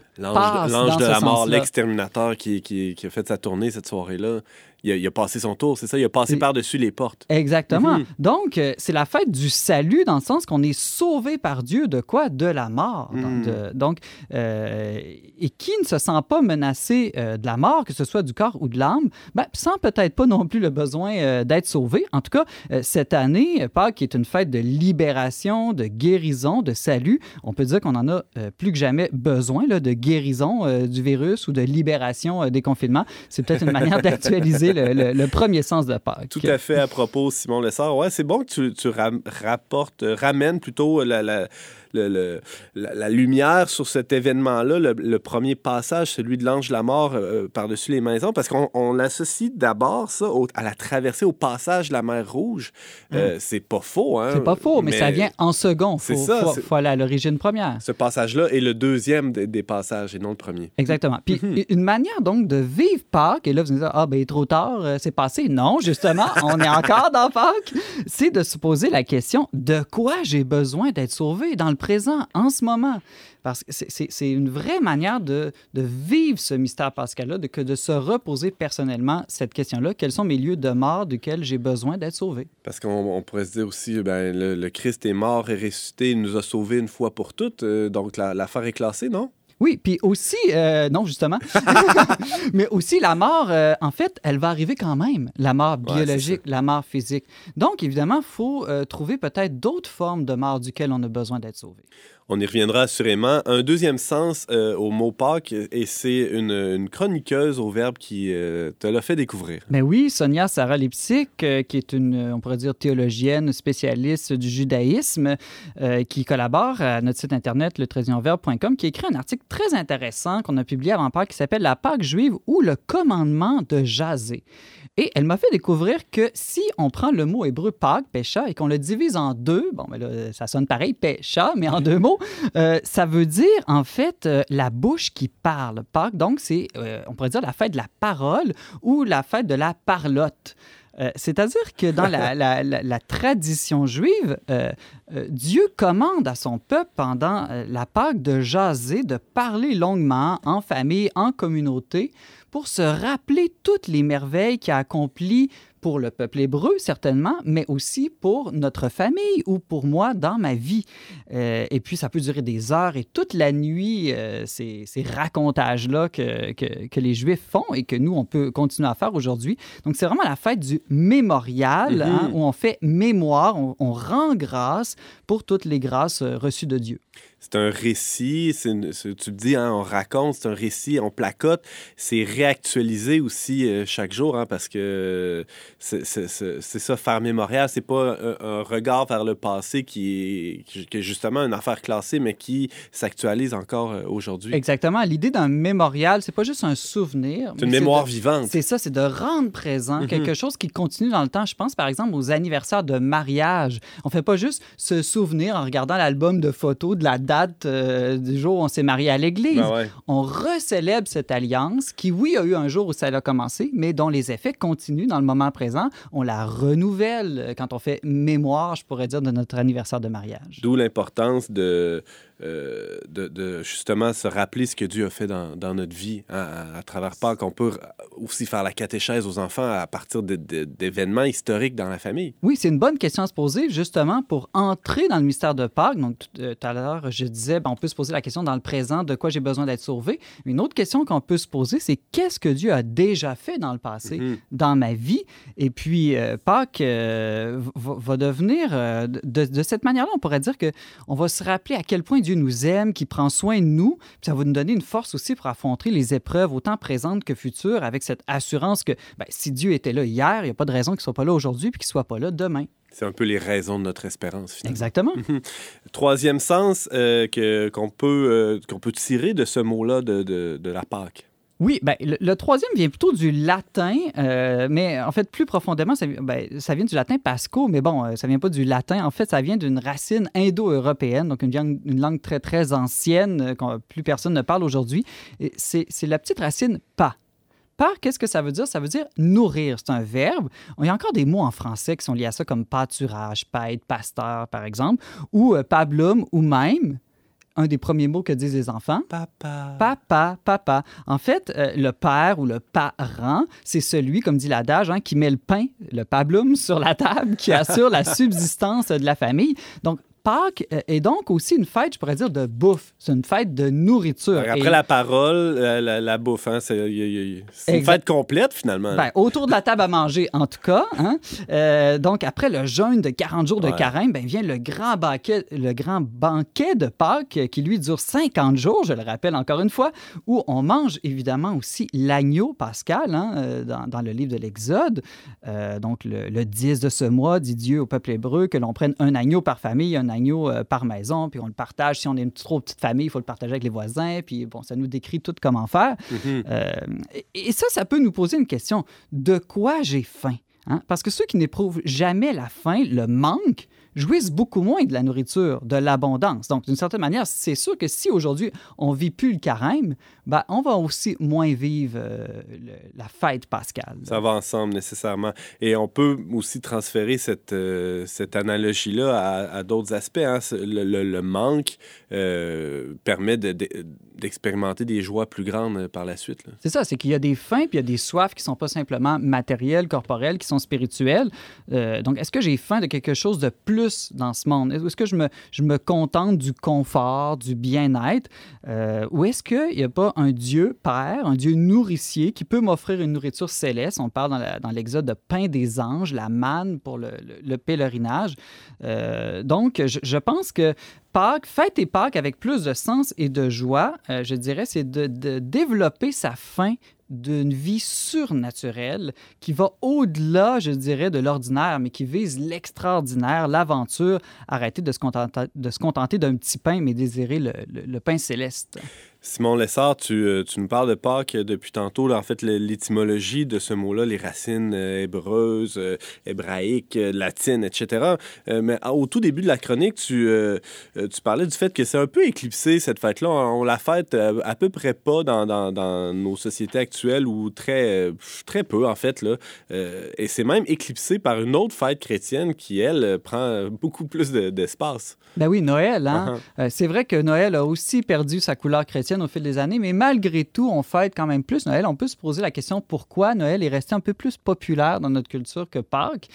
L'ange de, la mort, l'exterminateur qui, qui- qui a fait sa tournée cette soirée-là, il a, il a passé son tour, c'est ça? Il a passé par-dessus les portes. Exactement. Mhm. Donc, euh, c'est la fête du salut dans le sens qu'on est sauvé par Dieu de quoi? De la mort. Mhm. Donc, de- donc, euh, et qui ne se sent pas menacé euh, de la mort, que ce soit du corps ou de l'âme, ben, sent peut-être pas non plus le besoin euh, d'être sauvé. En tout cas, cette année, Pâques est une fête de libération, de guérison, de salut. On peut dire qu'on en a plus que jamais besoin là, de guérison du virus ou de libération des confinements. C'est peut-être une manière d'actualiser le, premier sens de Pâques. Tout à fait à propos, Simon Lessard. Ouais, c'est bon que tu, tu euh, ramènes plutôt la, le- le- la- la lumière sur cet événement-là, le, le premier passage, celui de l'ange de la mort euh, par-dessus les maisons, parce qu'on on associe d'abord ça au- à la traversée, au passage de la mer Rouge. Euh, c'est pas faux, hein? C'est pas faux, mais, ça vient en second. C'est Faut, ça, faut, faut aller à l'origine première. Ce passage-là est le deuxième des, des passages et non le premier. Exactement. Puis Mhm. une manière donc de vivre Pâques, et là vous allez dire, ah ben trop tard, euh, c'est passé. Non, justement, on est encore dans Pâques. C'est de se poser la question, de quoi j'ai besoin d'être sauvé? Dans le présent, en ce moment? Parce que c'est- une vraie manière de, vivre ce mystère pascal-là, de, que de se reposer personnellement cette question-là. Quels sont mes lieux de mort duquel j'ai besoin d'être sauvé? Parce qu'on on pourrait se dire aussi, ben, le, Christ est mort et ressuscité, il nous a sauvés une fois pour toutes, euh, donc la- l'affaire est classée, non? Oui, puis aussi, euh, non, justement, mais aussi la mort, euh, en fait, elle va arriver quand même, la mort Ouais, biologique, la mort physique. Donc, évidemment, il faut euh, trouver peut-être d'autres formes de mort duquel on a besoin d'être sauvé. On y reviendra assurément. Un deuxième sens euh, au mot Pâques, et c'est une, chroniqueuse au verbe qui euh, te l'a fait découvrir. Mais oui, Sonia Sarah Lipsic, euh, qui est une, on pourrait dire, théologienne spécialiste du judaïsme, euh, qui collabore à notre site internet, le qui écrit un article très intéressant qu'on a publié avant Pâques qui s'appelle La Pâque juive ou le commandement de jaser. Et elle m'a fait découvrir que si on prend le mot hébreu Pâques, pécha, et qu'on le divise en deux, bon, mais là, ça sonne pareil, pécha, mais en deux mots, euh, ça veut dire en fait euh, la bouche qui parle. Pâques, donc, c'est, euh, on pourrait dire, la fête de la parole ou la fête de la parlotte. Euh, C'est-à-dire que dans la, la- la- la tradition juive, euh, euh, Dieu commande à son peuple pendant la Pâque de jaser, de parler longuement en famille, en communauté, pour se rappeler toutes les merveilles qu'il a accomplies pour le peuple hébreu, certainement, mais aussi pour notre famille ou pour moi dans ma vie. Euh, et puis, ça peut durer des heures et toute la nuit, euh, ces, ces racontages-là que, que, que les Juifs font et que nous, on peut continuer à faire aujourd'hui. Donc, c'est vraiment la fête du mémorial, hein, où on fait mémoire, on, on rend grâce pour toutes les grâces euh, reçues de Dieu. C'est un récit, une- tu dis, hein, on raconte, c'est un récit, on placote. C'est réactualisé aussi euh, chaque jour, hein, parce que c'est ça, faire mémorial. C'est pas un, un regard vers le passé qui est, qui- qui est justement une affaire classée, mais qui s'actualise encore euh, aujourd'hui. Exactement. L'idée d'un mémorial, c'est pas juste un souvenir. C'est une mémoire de- vivante. C'est ça, c'est de rendre présent Mhm. quelque chose qui continue dans le temps. Je pense par exemple aux anniversaires de mariage. On fait pas juste se souvenir en regardant l'album de photos de la date euh, du jour où on s'est marié à l'église. Ben ouais. On recélèbre cette alliance qui, oui, a eu un jour où ça a commencé, mais dont les effets continuent dans le moment présent. On la renouvelle euh, quand on fait mémoire, je pourrais dire, de notre anniversaire de mariage. D'où l'importance de, euh, de, de justement se rappeler ce que Dieu a fait dans, dans notre vie hein, à, à travers Pâques. On peut aussi faire la catéchèse aux enfants à partir d'événements historiques dans la famille. Oui, c'est une bonne question à se poser, justement, pour entrer dans le mystère de Pâques. Donc, tout euh, tout à l'heure, je disais, ben, on peut se poser la question dans le présent, de quoi j'ai besoin d'être sauvé. Une autre question qu'on peut se poser, c'est qu'est-ce que Dieu a déjà fait dans le passé, Mhm. dans ma vie? Et puis, euh, Pâques euh, va, va devenir, de, de cette manière-là, on pourrait dire que on va se rappeler à quel point Dieu nous aime, qu'il prend soin de nous. Puis ça va nous donner une force aussi pour affronter les épreuves, autant présentes que futures, avec cette assurance que ben, si Dieu était là hier, il n'y a pas de raison qu'il ne soit pas là aujourd'hui puis qu'il ne soit pas là demain. C'est un peu les raisons de notre espérance, finalement. Exactement. Troisième sens euh, qu'on peut, euh, qu'on peut tirer de ce mot-là de, de, de la Pâque. Oui, ben, le, troisième vient plutôt du latin, euh, mais en fait, plus profondément, ben, ça vient du latin pasco, mais bon, euh, ça vient pas du latin. En fait, ça vient d'une racine indo-européenne, donc une langue, une langue très, très ancienne, euh, qu'on- plus personne ne parle aujourd'hui. C'est la petite racine pa. Pa, qu'est-ce que ça veut dire? Ça veut dire nourrir. C'est un verbe. Il y a encore des mots en français qui sont liés à ça, comme pâturage, paître, pasteur, par exemple, ou euh, pablum, ou même, un des premiers mots que disent les enfants, Papa. Papa, papa. En fait, euh, le père ou le parent, c'est celui, comme dit l'adage, hein, qui met le pain, le pablum, sur la table, qui assure la subsistance de la famille. Donc, Pâques euh, est donc aussi une fête, je pourrais dire, de bouffe. C'est une fête de nourriture. Après Et- la parole, euh, la, la bouffe, hein, c'est une Exact. fête complète, finalement. Ben, autour de la table à manger, en tout cas. hein. Euh, donc, après le jeûne de 40 jours de Ouais. carême, ben, vient le grand, banquet, le grand banquet de Pâques euh, qui, lui, dure 50 jours, je le rappelle encore une fois, où on mange évidemment aussi l'agneau pascal hein, euh, dans, dans le livre de l'Exode. Euh, donc, le, le 10 de ce mois, dit Dieu au peuple hébreu que l'on prenne un agneau par famille, un agneau euh, par maison, puis on le partage. Si on est une trop petite famille, il faut le partager avec les voisins, puis bon, ça nous décrit tout comment faire. Mhm. Euh, et- et ça, ça peut nous poser une question. De quoi j'ai faim? Hein? Parce que ceux qui n'éprouvent jamais la faim, le manque, jouissent beaucoup moins de la nourriture, de l'abondance. Donc, d'une certaine manière, c'est sûr que si aujourd'hui on vit plus le carême, ben, on va aussi moins vivre euh, le- la fête pascale. Ça va ensemble nécessairement. Et on peut aussi transférer cette, euh, cette analogie-là à, à d'autres aspects. hein. Le, le- le manque euh, permet de- de- d'expérimenter des joies plus grandes par la suite. C'est ça, c'est qu'il y a des faims puis il y a des soifs qui sont pas simplement matérielles, corporelles, qui sont spirituelles. Donc, est-ce que j'ai faim de quelque chose de plus dans ce monde? Est-ce que je me, contente du confort, du bien-être? Euh, ou est-ce qu'il n'y a pas un Dieu Père, un Dieu nourricier qui peut m'offrir une nourriture céleste? On parle dans l'Exode de pain des anges, la manne pour le, le- le pèlerinage. Euh, donc, je, je pense que Pâques, fête et Pâques avec plus de sens et de joie, euh, je dirais, c'est de, de développer sa faim d'une vie surnaturelle qui va au-delà, je dirais, de l'ordinaire, mais qui vise l'extraordinaire, l'aventure, arrêter de se contenter, d'un petit pain, mais désirer le pain céleste. Simon Lessard, tu, euh, tu nous parles de Pâques depuis tantôt. Là, en fait, l'étymologie de ce mot-là, les racines euh, hébreuses, euh, hébraïques, latines, etc. Mais au tout début de la chronique, tu, tu parlais du fait que c'est un peu éclipsé, cette fête-là. On, la fête à peu près pas dans, dans- dans nos sociétés actuelles ou très, très peu, en fait. Là. Et c'est même éclipsé par une autre fête chrétienne qui, elle, prend beaucoup plus de- d'espace. Ben oui, Noël, hein? Uh-huh. C'est vrai que Noël a aussi perdu sa couleur chrétienne au fil des années, mais malgré tout, on fête quand même plus Noël. On peut se poser la question pourquoi Noël est resté un peu plus populaire dans notre culture que Pâques.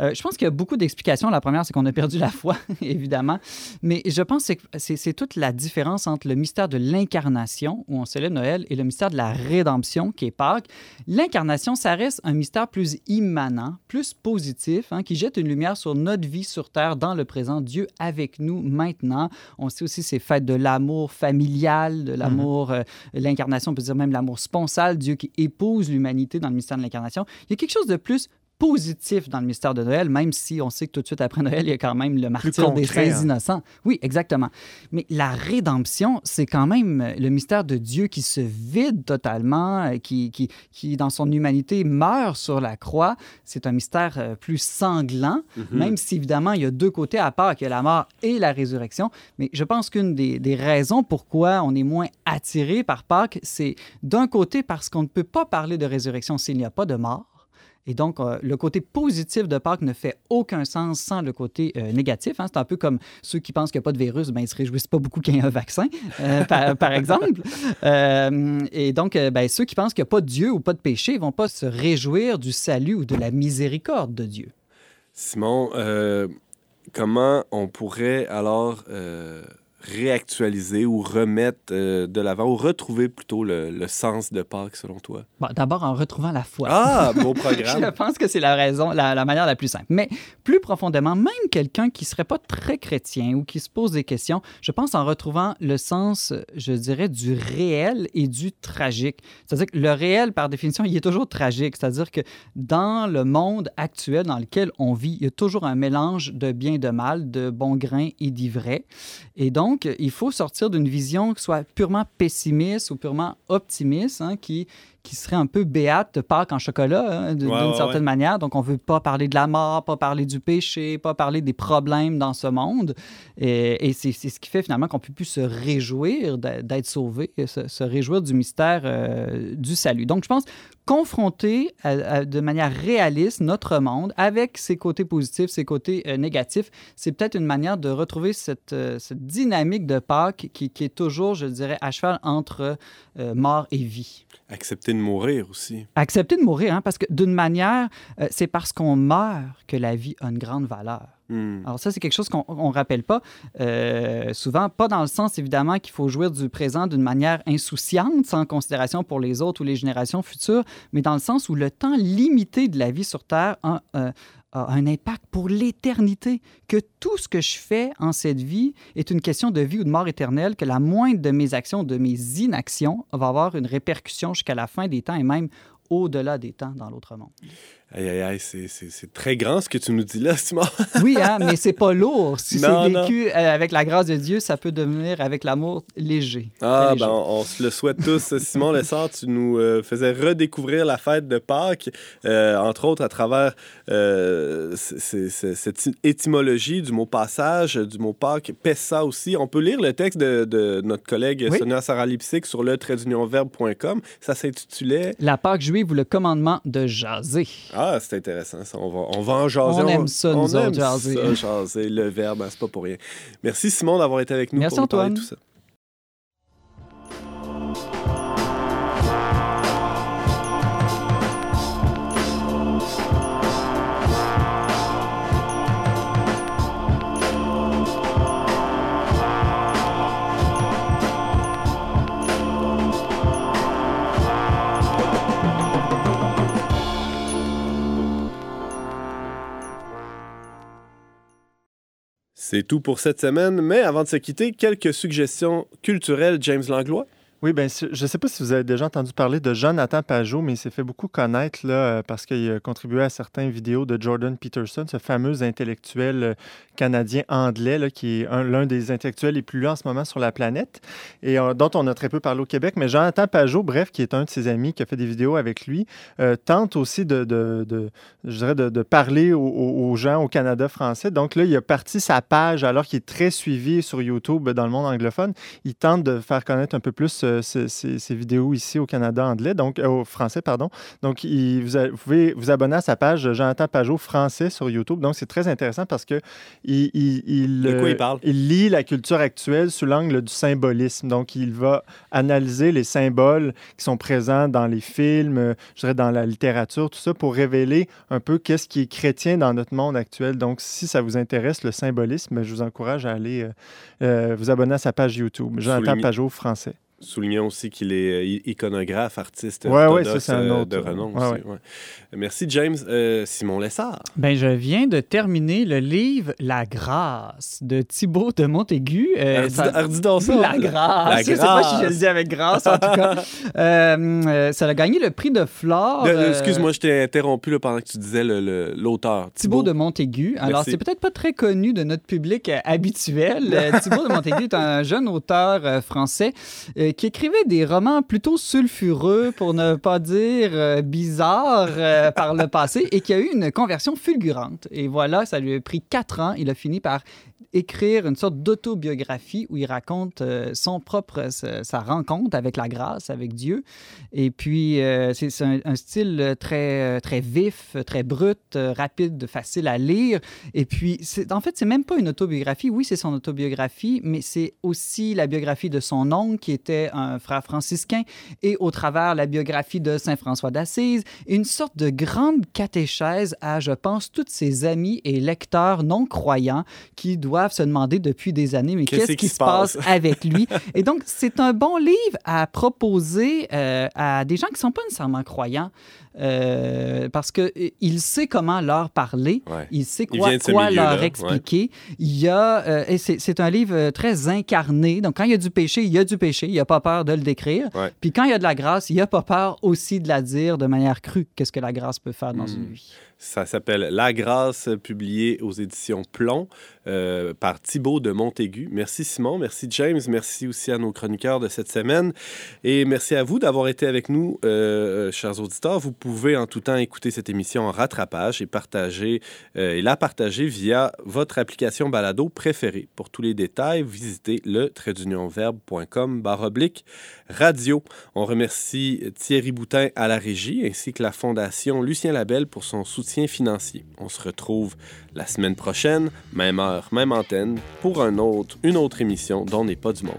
Euh, je pense qu'il y a beaucoup d'explications. La première, c'est qu'on a perdu la foi, évidemment. Mais je pense que c'est- toute la différence entre le mystère de l'incarnation, où on célèbre Noël, et le mystère de la rédemption, qui est Pâques. L'incarnation, ça reste un mystère plus immanent, plus positif, hein, qui jette une lumière sur notre vie sur Terre dans le présent. Dieu avec nous maintenant. On sait aussi ces fêtes de l'amour familial, de l'amour, euh, l'incarnation, on peut dire même l'amour sponsal, Dieu qui épouse l'humanité dans le mystère de l'incarnation. Il y a quelque chose de plus positif dans le mystère de Noël, même si on sait que tout de suite après Noël, il y a quand même le martyr des saints hein. innocents. Oui, exactement. Mais la rédemption, c'est quand même le mystère de Dieu qui se vide totalement, euh, qui, qui, qui dans son humanité, meurt sur la croix. C'est un mystère euh, plus sanglant, même si évidemment, il y a deux côtés à part, qu'il y a la mort et la résurrection. Mais je pense qu'une des, des raisons pourquoi on est moins attiré par Pâques, c'est d'un côté parce qu'on ne peut pas parler de résurrection s'il n'y a pas de mort. Et donc, euh, le côté positif de Pâques ne fait aucun sens sans le côté euh, négatif. hein. C'est un peu comme ceux qui pensent qu'il n'y a pas de virus, ben, ils ne se réjouissent pas beaucoup qu'il y ait un vaccin, euh, par, exemple. Et donc, ben, ceux qui pensent qu'il n'y a pas de Dieu ou pas de péché ne vont pas se réjouir du salut ou de la miséricorde de Dieu. Simon, comment on pourrait alors réactualiser ou remettre euh, de l'avant ou retrouver plutôt le, le sens de Pâques selon toi? Bon, D'abord, en retrouvant la foi. Ah, beau Je programme. pense que c'est la raison, la, la manière la plus simple. Mais plus profondément, même quelqu'un qui serait pas très chrétien ou qui se pose des questions, je pense en retrouvant le sens, je dirais, du réel et du tragique. C'est-à-dire que le réel, par définition, il est toujours tragique. C'est-à-dire que dans le monde actuel dans lequel on vit, il y a toujours un mélange de bien et de mal, de bon grain et d'ivraie. Et donc, il faut sortir d'une vision qui soit purement pessimiste ou purement optimiste, hein, qui, qui serait un peu béate Pâques en chocolat, hein, d'une Ouais, d'une ouais, certaine ouais. manière. Donc, on veut pas parler de la mort, pas parler du péché, pas parler des problèmes dans ce monde. Et, et c'est c'est ce qui fait finalement qu'on peut plus se réjouir d'être sauvé, se, se réjouir du mystère euh, du salut. Donc, je pense confronter à- à- de manière réaliste notre monde avec ses côtés positifs, ses côtés euh, négatifs, c'est peut-être une manière de retrouver cette, euh, cette dynamique de Pâques qui, qui est toujours, je dirais, à cheval entre mort et vie. Accepter de mourir aussi. Accepter de mourir, hein, parce que d'une manière, euh, c'est parce qu'on meurt que la vie a une grande valeur. Hmm. Alors ça, c'est quelque chose qu'on ne rappelle pas euh, souvent, pas dans le sens évidemment qu'il faut jouir du présent d'une manière insouciante, sans considération pour les autres ou les générations futures, mais dans le sens où le temps limité de la vie sur Terre a, euh, a un impact pour l'éternité, que tout ce que je fais en cette vie est une question de vie ou de mort éternelle, que la moindre de mes actions, de mes inactions, va avoir une répercussion jusqu'à la fin des temps et même au-delà des temps dans l'autre monde. Aïe, aïe, aïe, c'est- très grand ce que tu nous dis là, Simon. Oui, hein, mais c'est pas lourd. Si c'est vécu euh, avec la grâce de Dieu, ça peut devenir avec l'amour léger. Ah, léger. ben, on, on se le souhaite tous. Simon Lessard, tu nous euh, faisais redécouvrir la fête de Pâques, euh, entre autres à travers euh, cette étymologie du mot passage, du mot Pâques, Pessa aussi. On peut lire le texte de, de notre collègue Oui. Sonia Sarah Lipsic sur le traitdunionverbe.com. Ça s'intitulait. La Pâque juive ou le commandement de jaser. Ah, c'est intéressant ça. On va, on va en jaser. On aime ça, nous on aime autres, jaser. ça, jaser. Le verbe, hein, c'est pas pour rien. Merci Simon d'avoir été avec nous Merci, pour nous parler de tout ça. C'est tout pour cette semaine, mais avant de se quitter, quelques suggestions culturelles, James Langlois? Oui, ben, je ne sais pas si vous avez déjà entendu parler de Jonathan Pajot, mais il s'est fait beaucoup connaître là, euh, parce qu'il a contribué à certaines vidéos de Jordan Peterson, ce fameux intellectuel euh, canadien anglais, là, qui est un- l'un des intellectuels les plus lus en ce moment sur la planète et euh, dont on a très peu parlé au Québec. Mais Jonathan Pajot, bref, qui est un de ses amis qui a fait des vidéos avec lui, tente aussi de, je dirais de, parler aux- aux gens au Canada français. Donc là, il a parti sa page alors qu'il est très suivi sur YouTube dans le monde anglophone il tente de faire connaître un peu plus euh, ces, ces- ces vidéos ici au Canada anglais, donc euh, au français, pardon. Donc, il- vous, a- vous pouvez vous abonner à sa page Jonathan Pajot français sur YouTube. Donc, c'est très intéressant parce que il, il, il, De quoi euh, il parle? il lit la culture actuelle sous l'angle du symbolisme. Donc, il va analyser les symboles qui sont présents dans les films, euh, je dirais dans la littérature, tout ça, pour révéler un peu qu'est-ce qui est chrétien dans notre monde actuel. Donc, si ça vous intéresse, le symbolisme, je vous encourage à aller euh, euh, vous abonner à sa page YouTube, Jonathan Pajot français. Soulignons aussi qu'il est euh, iconographe, artiste Ouais, ouais, ça, c'est un euh, autre. de renom Ouais, aussi. ouais. ouais. Merci, James. Euh, Simon Lessard. Ben, je viens de terminer le livre La Grâce de Thibaut de Montaigu. Euh, Hardi- ça- hardi donc ça. La grâce. La Je sais pas si je grâce. le dis avec grâce, en tout cas. Euh, euh, ça a gagné le prix de Flore. De- euh, Excuse-moi, je t'ai interrompu là, pendant que tu disais le- le- l'auteur. Thibaut de Montaigu. Alors, Merci. c'est peut-être pas très connu de notre public euh, habituel. Euh, Thibaut de Montaigu est un jeune auteur euh, français euh, qui écrivait des romans plutôt sulfureux, pour ne pas dire euh, bizarres euh, par le passé, et qui a eu une conversion fulgurante. Et voilà, ça lui a pris quatre ans. Il a fini par écrire une sorte d'autobiographie où il raconte euh, son propre sa, rencontre avec la grâce, avec Dieu. Et puis euh, c'est un, style très très vif, très brut, euh, rapide, facile à lire. Et puis en fait c'est même pas une autobiographie. Oui, c'est son autobiographie, mais c'est aussi la biographie de son oncle qui était un frère franciscain et au travers la biographie de saint François d'Assise, une sorte de grande catéchèse à je pense tous ses amis et lecteurs non croyants qui doivent se demander depuis des années, mais Qu'est-ce qui qui se se passe passe? avec lui? Et donc, c'est un bon livre à proposer euh, à des gens qui ne sont pas nécessairement croyants euh, parce qu'il sait comment leur parler, Ouais. il sait Il quoi, quoi leur ouais. expliquer. Il y a, euh, et c'est un livre euh, très incarné. Donc, quand il y a du péché, il y a du péché. Il n'y a pas peur de le décrire. Ouais. Puis quand il y a de la grâce, il n'y a pas peur aussi de la dire de manière crue. Qu'est-ce que la grâce peut faire dans Hmm. une vie? Ça s'appelle La Grâce, publié aux éditions Plomb euh, par Thibaut de Montaigu. Merci Simon, merci James, merci aussi à nos chroniqueurs de cette semaine et merci à vous d'avoir été avec nous, euh, chers auditeurs. Vous pouvez en tout temps écouter cette émission en rattrapage et partager euh, et la partager via votre application balado préférée. Pour tous les détails, visitez le traitdunionverbe.com baroblique radio. On remercie Thierry Boutin à la régie ainsi que la Fondation Lucien Labelle pour son On se retrouve la semaine prochaine, même heure, même antenne, pour un autre, une autre émission dont n'est pas du monde.